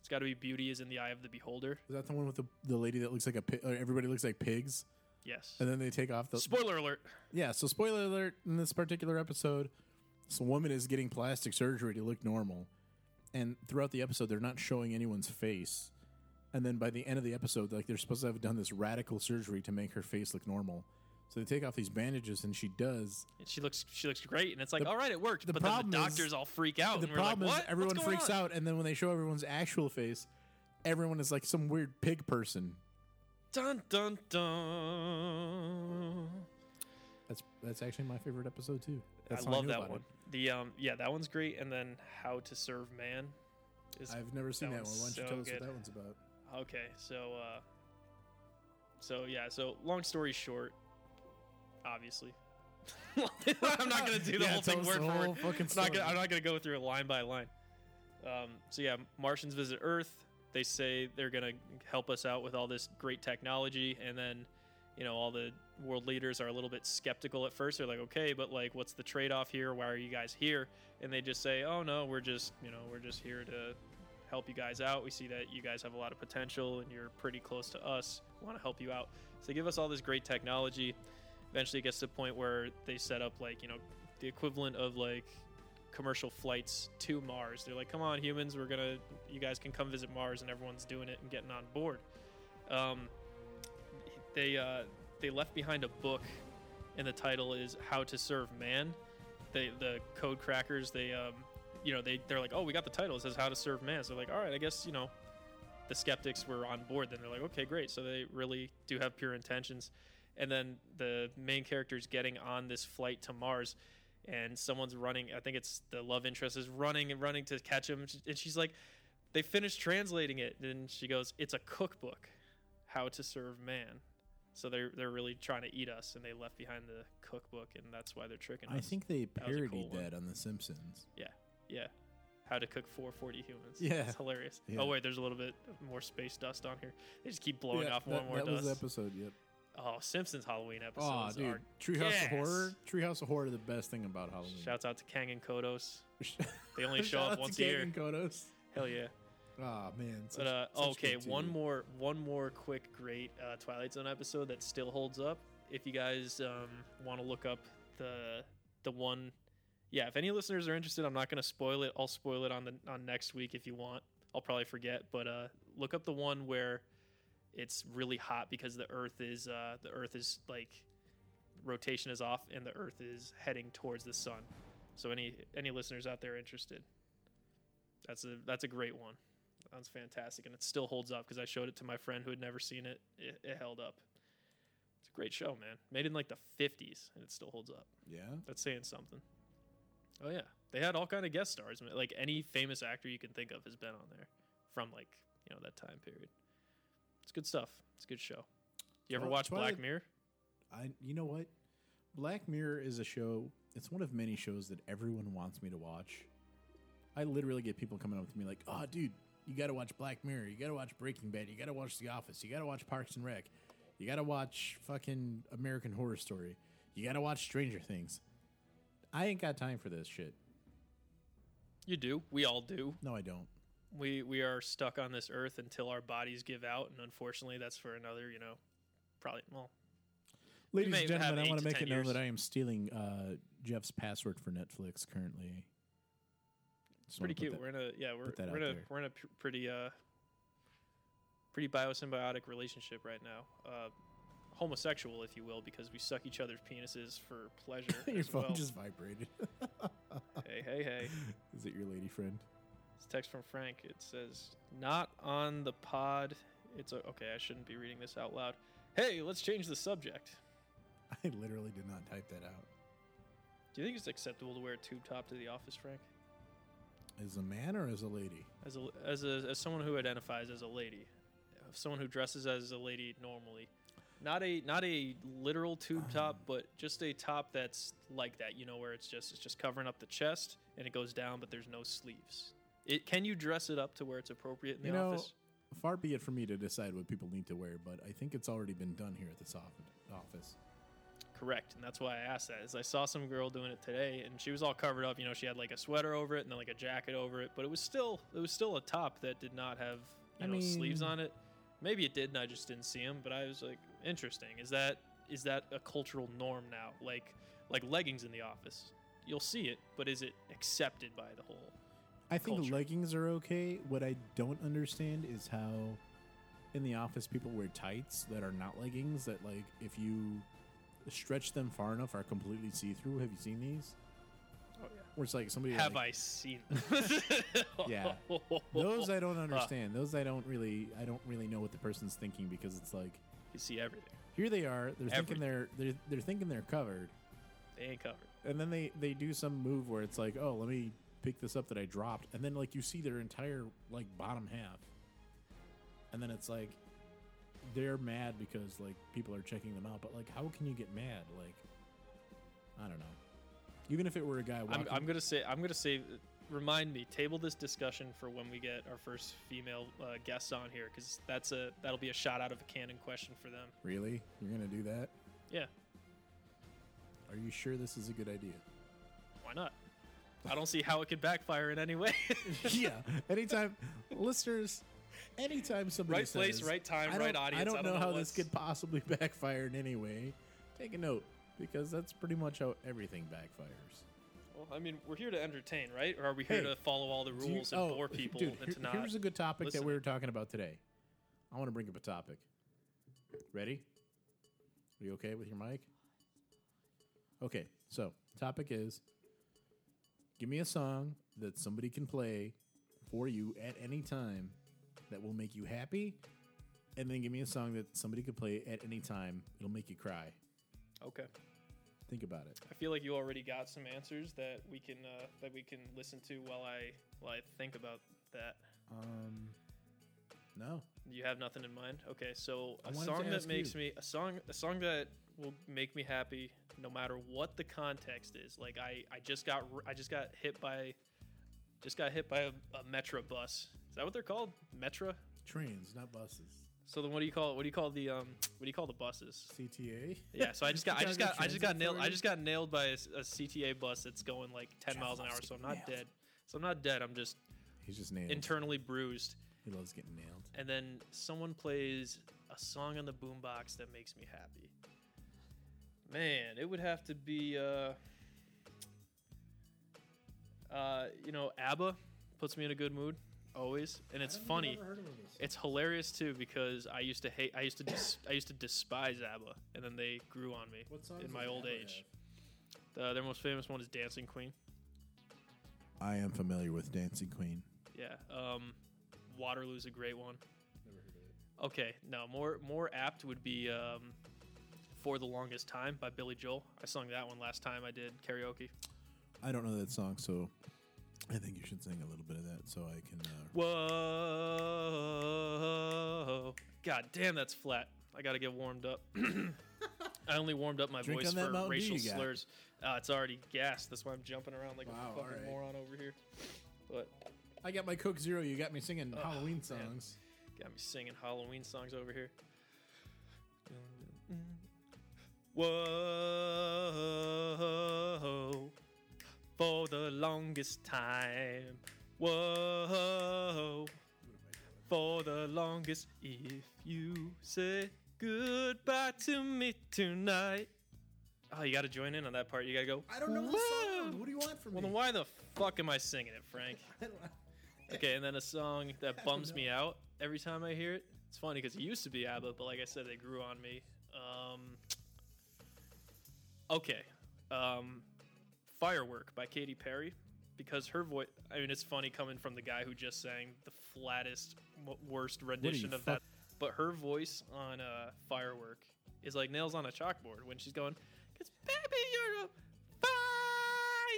it's got to be Beauty is in the Eye of the Beholder. Is that the one with the, the lady that looks like a pig? Everybody looks like pigs, Yes. and then they take off the Spoiler alert. Yeah, so spoiler alert in this particular episode, this woman is getting plastic surgery to look normal. And throughout the episode, they're not showing anyone's face. And then by the end of the episode, like they're supposed to have done this radical surgery to make her face look normal. So they take off these bandages, and she does. And she looks she looks great, and it's like, The- all right, it worked. the But then problem the is- doctors all freak out, the like, problem what? is everyone freaks on? out, and then when they show everyone's actual face, everyone is like some weird pig person. Dun dun dun. That's that's actually my favorite episode too. I That's how love knew that one. The um yeah, that one's great. And then How to Serve Man. Is. I've never seen That that, one. Why don't you so tell us good. what that one's about? Okay, so uh so yeah, so long story short, obviously. I'm not gonna do the Yeah, whole thing word for word. I'm not, gonna. I'm not gonna go through it line by line. Um, so yeah, Martians visit Earth. They say they're gonna help us out with all this great technology, and then, you know, all the world leaders are a little bit skeptical at first. They're like, okay, but like, what's the trade-off here? Why are you guys here? And they just say, oh no, we're just, you know, we're just here to help you guys out. We see that you guys have a lot of potential, and you're pretty close to us. We want to help you out. So they give us all this great technology. Eventually, it gets to the point where they set up like, you know, the equivalent of like commercial flights to Mars. They're like, "Come on, humans, we're gonna, you guys can come visit Mars," and everyone's doing it and getting on board. Um, they uh, they left behind a book, and the title is "How to Serve Man." They the code crackers they um, you know they they're like, "Oh, we got the title. It says How to Serve Man." So they're like, "All right, I guess you know." The skeptics were on board. Then they're like, "Okay, great." So they really do have pure intentions. And then the main character is getting on this flight to Mars and someone's running. I think it's the love interest is running and running to catch him, and she's like, "They finished translating it." And she goes, "It's a cookbook, how to serve man." So they're they're really trying to eat us, and they left behind the cookbook, and that's why they're tricking us. I think they That was a cool parodied one. that on The Simpsons. yeah, yeah. how to cook 440 humans. Yeah. it's hilarious. Yeah. Oh wait, there's a little bit more space dust on here. They just keep blowing Yeah, off more that, and more that dust. was the episode. Yep. Oh, Simpsons Halloween episode. Oh, episodes dude, are Treehouse gas. of Horror. Treehouse of Horror, the best thing about Halloween. Shouts out to Kang and Kodos. They only show Shout up to once a year. Kang and Kodos. Hell yeah. Oh man. But uh, okay, one more, one more quick, great uh, Twilight Zone episode that still holds up. If you guys um, want to look up the the one, yeah. If any listeners are interested, I'm not going to spoil it. I'll spoil it on the on next week if you want. I'll probably forget, but uh, look up the one where it's really hot because the Earth is uh, the Earth is like rotation is off and the Earth is heading towards the sun. So any any listeners out there interested, that's a that's a great one. That's fantastic, and it still holds up because I showed it to my friend who had never seen it. It, it held up. It's a great show, man. Made in like the '50s, and it still holds up. Yeah. That's saying something. Oh yeah, they had all kind of guest stars. Like any famous actor you can think of has been on there from like you know that time period. It's good stuff. It's a good show. You ever watch Black Mirror? I. You know what? Black Mirror is a show. It's one of many shows that everyone wants me to watch. I literally get people coming up to me like, "Oh, dude, you got to watch Black Mirror. You got to watch Breaking Bad. You got to watch The Office. You got to watch Parks and Rec. You got to watch fucking American Horror Story. You got to watch Stranger Things." I ain't got time for this shit. You do. We all do. No, I don't. We we are stuck on this earth until our bodies give out, and unfortunately, that's for another. You know, probably well. Ladies and gentlemen, I want to to make it known that I am stealing uh, Jeff's password for Netflix currently. It's pretty cute. that- we're in a yeah, we're we're in a there. we're in a pr- pretty uh pretty biosymbiotic relationship right now. Uh, homosexual, if you will, because we suck each other's penises for pleasure. Your as phone well. just vibrated. Hey, hey, hey! Is it your lady friend? This text from Frank. It says, "Not on the pod." It's a, okay. I shouldn't be reading this out loud. Hey, let's change the subject. I literally did not type that out. Do you think it's acceptable to wear a tube top to the office, Frank? As a man or as a lady? As a as a as someone who identifies as a lady, someone who dresses as a lady normally, not a not a literal tube ah. top, but just a top that's like that. You know, where it's just it's just covering up the chest and it goes down, but there's no sleeves. It can you dress it up to where it's appropriate in the You know, office? far be it for me to decide what people need to wear, but I think it's already been done here at this off- office. Correct, and that's why I asked that. Is I saw some girl doing it today, and she was all covered up. You know, she had like a sweater over it and then like a jacket over it, but it was still it was still a top that did not have you I know sleeves on it. Maybe it did, and I just didn't see them. But I was like, interesting. Is that is that a cultural norm now? Like like leggings in the office, you'll see it, but is it accepted by the whole? I think Culture. leggings are okay. What I don't understand is how in the office people wear tights that are not leggings that like if you stretch them far enough are completely see-through. Have you seen these? Oh yeah. Where it's like somebody Have like, I seen? Yeah. Those I don't understand. Those I don't really I don't really know what the person's thinking because it's like you see everything. here they are, they're Everything. thinking they're they're they're thinking they're covered. They ain't covered. And then they they do some move where it's like, "Oh, let me pick this up that I dropped." And then like you see their entire like bottom half. And then it's like they're mad because like people are checking them out, but like how can you get mad? Like I don't know. Even if it were a guy I'm, I'm gonna say I'm gonna say remind me table this discussion for when we get our first female uh, guests on here because that's a that'll be a shot out of a cannon question for them Really? You're going to do that? yeah Are you sure this is a good idea? why not i don't see how it could backfire in any way yeah. Anytime, listeners, anytime somebody Right place, right time, I right don't- audience, I don't, know, how what's- this could possibly backfire in any way. Take a note because that's pretty much how everything backfires. well i mean we're here to entertain right or are we here Hey, to follow all the Do you- rules and oh, bore people dude, and here- to not here's a good topic that we were talking about today. I want to bring up a topic. Ready? Are you okay with your mic? Okay, so topic is give me a song that somebody can play for you at any time that will make you happy, and then give me a song that somebody could play at any time. It'll make you cry. okay Think about it. i feel like you already got some answers that we can uh, that we can listen to while i while i think about that Um, no. You have nothing in mind. Okay, so I a song that makes you. me a song a song that will make me happy no matter what the context is. Like I I just got I just got hit by just got hit by a, a Metra bus. Is that what they're called? Metra? Trains, not buses. So then, what do you call what do you call the um what do you call the buses? CTA. Yeah, so I just got I just got I just got nailed I just got nailed by a CTA bus that's going like 10 miles an hour. So I'm not nailed. dead. So I'm not dead. I'm just He's just nailed. internally bruised. he loves getting nailed. And then someone plays a song on the boombox that makes me happy. Man, it would have to be uh uh you know ABBA puts me in a good mood always, and it's funny. It's hilarious too because I used to hate, I used to, dis, I used to despise ABBA, and then they grew on me What songs in my old ABBA age. Uh, their most famous one is Dancing Queen. I am familiar with Dancing Queen. Yeah, um, Waterloo's a great one. Okay, no, more more apt would be um, "For the Longest Time" by Billy Joel. I sung that one last time I did karaoke. I don't know that song, so I think you should sing a little bit of that so I can. Uh, Whoa, God damn, that's flat. I gotta get warmed up. I only warmed up my Drink voice for Mountain racial slurs. Uh, it's already gassed. That's why I'm jumping around like Wow, a fucking alright. moron over here. But I got my Coke Zero. You got me singing Oh, Halloween man. songs. got me singing Halloween songs over here. Whoa, for the longest time. Whoa, for the longest. If you say goodbye to me tonight. Oh, you got to join in on that part. You got to go. I don't know the song. What do you want from Well, me? Well, then why the fuck am I singing it, Frank? Okay, and then a song that bums me out every time I hear it. It's funny because it used to be ABBA, but like I said, they grew on me. Um, okay, um, "Firework" by Katy Perry, because her voice. I mean, it's funny coming from the guy who just sang the flattest, worst rendition of fuck- that. But her voice on uh, "Firework" is like nails on a chalkboard when she's going, "Cause baby, you're a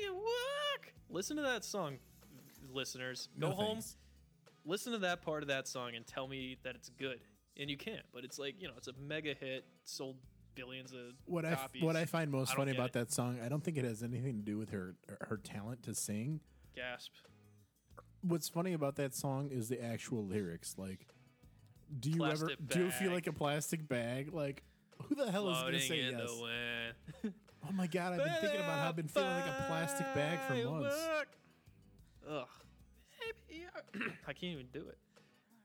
firework." Listen to that song, listeners. Go No home, thanks. listen to that part of that song and tell me that it's good. And you can't, but it's like you know, it's a mega hit, sold billions of What I copies. what I find most I funny about it. that song, I don't think it has anything to do with her her talent to sing. gasp. What's funny about that song is the actual lyrics. Like, do you ever Plastic do you feel like a plastic bag? Like, who the hell is Floating gonna say yes? Oh my god, I've been thinking about how I've been feeling like a plastic bag for months. Ugh. Baby, you're- I can't even do it.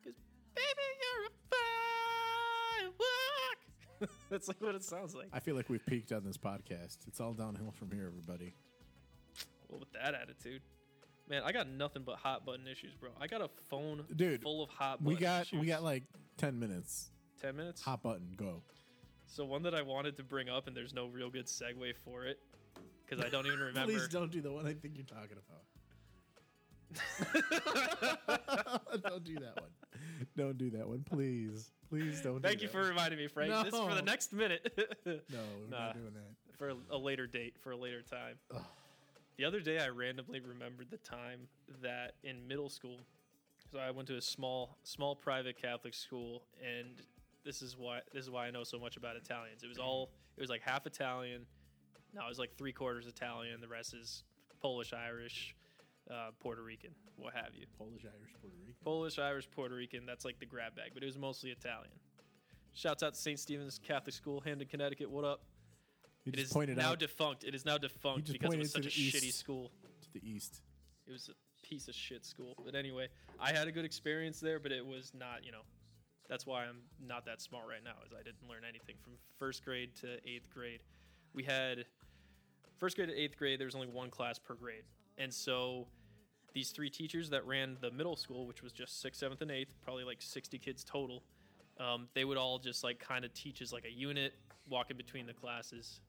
Cause baby, you're a firework. That's like what it sounds like. I feel like we've peaked on this podcast. It's all downhill from here, everybody. Well, with that attitude, man, I got nothing but hot button issues, bro. I got a phone Dude, full of hot. Button We got issues. we got like ten minutes. ten minutes. Hot button, go. So one that I wanted to bring up, and there's no real good segue for it, because I don't even remember. Please don't do the one I think you're talking about. don't do that one. Don't do that one, please. Please don't. Thank do you that for reminding me, Frank. This is for the next minute. No, we're Nah. not doing that. for a later date, for a later time. Ugh. The other day, I randomly remembered the time that in middle school, so I went to a small, small private Catholic school, and this is why this is why I know so much about Italians. It was all it was like half Italian. No, it was like three quarters Italian. The rest is Polish, Irish, uh, Puerto Rican, what have you. Polish, Irish, Puerto Rican. Polish, Irish, Puerto Rican. That's like the grab bag, but it was mostly Italian. Shouts out to St. Stephen's Catholic School, Hamden, Connecticut. What up? It is pointed now out defunct. It is now defunct because it was such a the shitty school. to the east. It was a piece of shit school. But anyway, I had a good experience there, but it was not, you know, that's why I'm not that smart right now, is I didn't learn anything from first grade to eighth grade. We had first grade to eighth grade, there was only one class per grade. And so these three teachers that ran the middle school, which was just sixth, seventh, and eighth, probably like 60 kids total, um, they would all just like kind of teach as like a unit, walking between the classes.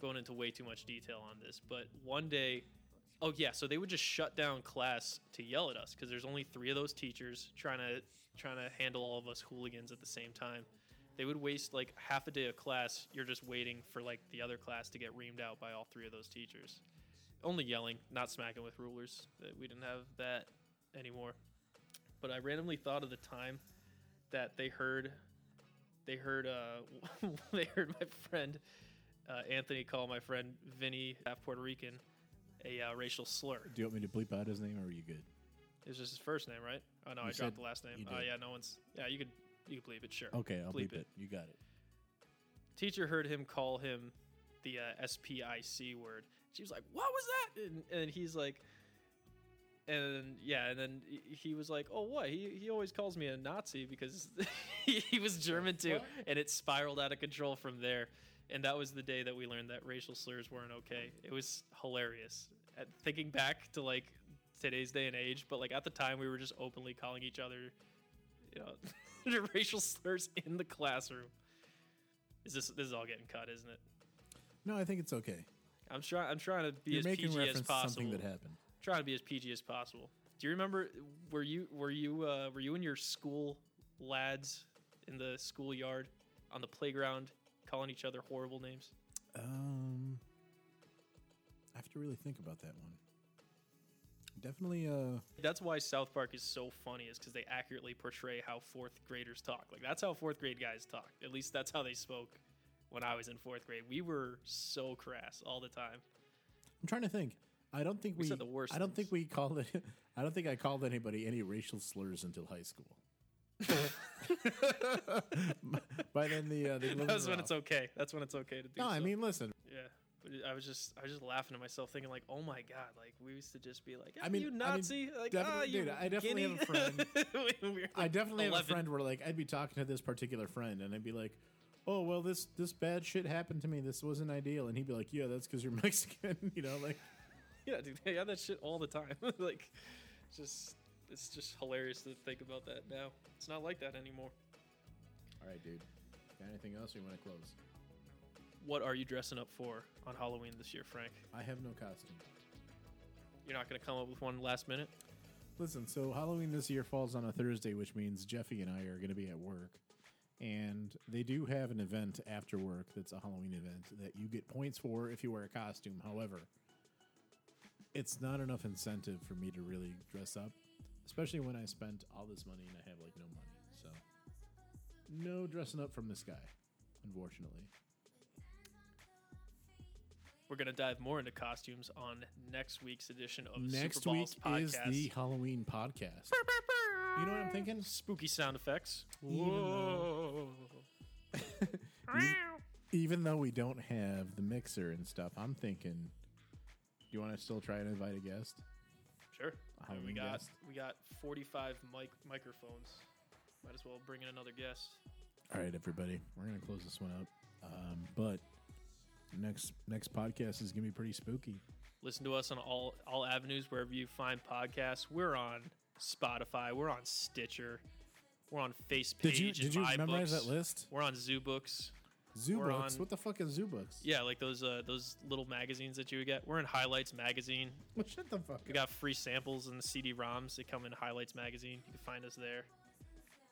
Going into way too much detail on this, but one day Oh yeah, so they would just shut down class to yell at us because there's only three of those teachers trying to trying to handle all of us hooligans at the same time. They would waste like half a day of class. You're just waiting for like the other class to get reamed out by all three of those teachers. Only yelling, not smacking with rulers. That we didn't have that anymore. But I randomly thought of the time that they heard they heard uh they heard my friend uh, Anthony call my friend Vinny, half Puerto Rican, a uh, racial slur. Do you want me to bleep out his name, or are you good? It was just his first name, right? Oh no, You I dropped the last name. Oh yeah, no one's. Yeah, you could You could bleep it, sure. Okay, I'll bleep bleep, it. You got it. Teacher heard him call him the uh, SPIC word. She was like, "What was that?" And, and he's like, and yeah, and then he- he was like, "Oh, what? He he always calls me a Nazi because he, he was German too." fuck? And it spiraled out of control from there. And that was the day that we learned that racial slurs weren't okay. It was hilarious. At, thinking back to like today's day and age, but like at the time we were just openly calling each other, you know, racial slurs in the classroom. Is this this is all getting cut, isn't it? No, I think it's okay. I'm trying. I'm trying to be You're as making PG reference as to possible. something that happened. Trying to be as PG as possible. Do you remember? Were you were you uh, were you and your school lads in the schoolyard on the playground calling each other horrible names? Um, I have to really think about that one. Definitely. Uh, That's why South Park is so funny, is because they accurately portray how fourth graders talk. Like that's how fourth grade guys talk. At least that's how they spoke when I was in fourth grade. We were so crass all the time. I'm trying to think. I don't think We we. said the worst I don't think we called it. I don't think I called anybody any racial slurs until high school. By then, the uh, the gloves That's were when it's okay. That's when it's okay to do. No, I mean, listen. Yeah, but I was just I was just laughing at myself, thinking like, oh my god, like we used to just be like, I I mean- mean, you I mean, Nazi, like definitely- ah, you dude, I definitely have a friend. I definitely have a friend where like I'd be talking to this particular friend and I'd be like, "Oh well, this this bad shit happened to me. This wasn't ideal." And he'd be like, "Yeah, that's because you're Mexican." you know, like Yeah, dude, they have that shit all the time. like, just it's just hilarious to think about that now. It's not like that anymore. All right, dude. Got anything else? Or you want to close? What are you dressing up for on Halloween this year, Frank? I have no costume. You're not gonna come up with one last minute. Listen, so Halloween this year falls on a Thursday, which means Jeffy and I are going to be at work. And they do have an event after work that's a Halloween event that you get points for if you wear a costume. However, it's not enough incentive for me to really dress up, especially when I spent all this money and I have like no money. So, no dressing up from this guy, unfortunately. We're gonna dive more into costumes on next week's edition of Next Super week Balls podcast. is the Halloween podcast. You know what I'm thinking? spooky sound effects. Even though- Even though we don't have the mixer and stuff, I'm thinking. Do you want to still try and invite a guest? Sure. A I mean, we got guest? we got 45 mic microphones. Might as well bring in another guest. All right, everybody, we're gonna close this one up. Um, but next next podcast is gonna be pretty spooky. Listen to us on all all avenues wherever you find podcasts. We're on Spotify. We're on Stitcher. We're on Face Did you did you memorize that list? We're on ZooBooks. Zoo We're books. on- What the fuck is zoo books? Yeah, like those uh, those little magazines that you would get. We're in Highlights magazine. Shut the fuck We got free samples and the CD-ROMs. They come in Highlights magazine. You can find us there.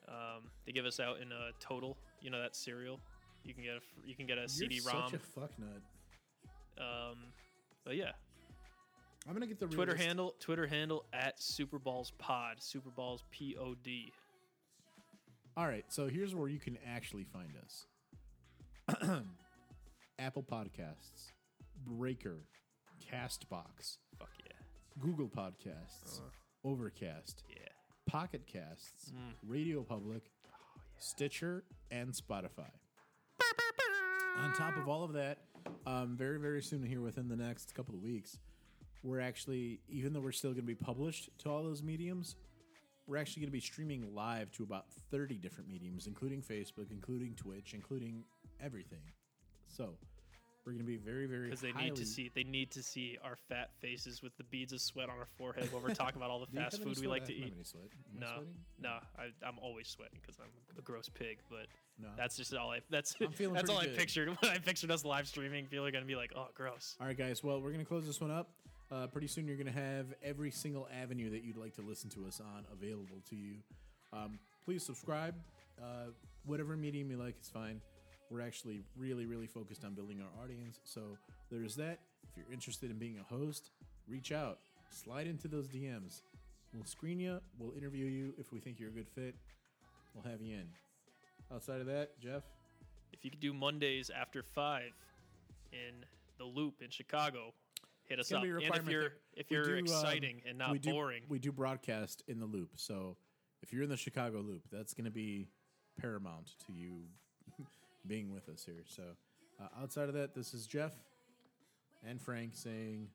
Um, they give us out in uh, Total. You know that cereal. You can get a you can get a You're CD-ROM. such a fuck nut. um, but yeah, I'm gonna get the Twitter list. handle Twitter handle at Superballs Pod. Superballs P O D. All right, so here's where you can actually find us: Apple Podcasts, Breaker, Castbox, Fuck yeah, Google Podcasts, Overcast, yeah. Pocket Casts, Radio Public, Stitcher, and Spotify. On top of all of that, um, very, very soon here within the next couple of weeks, we're actually, even though we're still going to be published to all those mediums, we're actually going to be streaming live to about 30 different mediums, including Facebook, including Twitch, including everything. So we're going to be very, very Because they need to see they need to see our fat faces with the beads of sweat on our forehead while we're talking about all the fast food we like I to eat. Am I No, no, I, I'm always sweating because I'm a gross pig. But No. that's just all I. That's that's all I pictured when I pictured us live streaming. People are gonna be like, oh, gross. All right, guys. Well, we're going to close this one up. Uh, pretty soon, you're going to have every single avenue that you'd like to listen to us on available to you. Um, please subscribe. Uh, whatever medium you like is fine. We're actually really, really focused on building our audience. So there's that. If you're interested in being a host, reach out, slide into those DMs. We'll screen you. We'll interview you if we think you're a good fit. We'll have you in. Outside of that, Jeff. If you could do Mondays after five in the Loop in Chicago, hit us up. be a And if you're if you're do, um, exciting and not we do, boring, We do broadcast in the loop. So if you're in the Chicago loop, that's going to be paramount to you being with us here. So, uh, outside of that, this is Jeff and Frank saying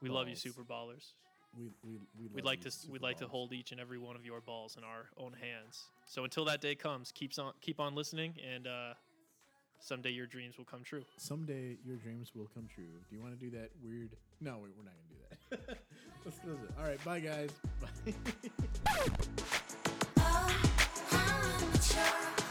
We love you, super ballers. we we we We'd like you, to we'd like to hold each and every one of your balls in our own hands. So until that day comes, keeps on keep on listening, and uh, someday your dreams will come true. Someday your dreams will come true. Do you want to do that weird? No, we- we're not going to do that. Let's close it. All right, bye guys. Bye.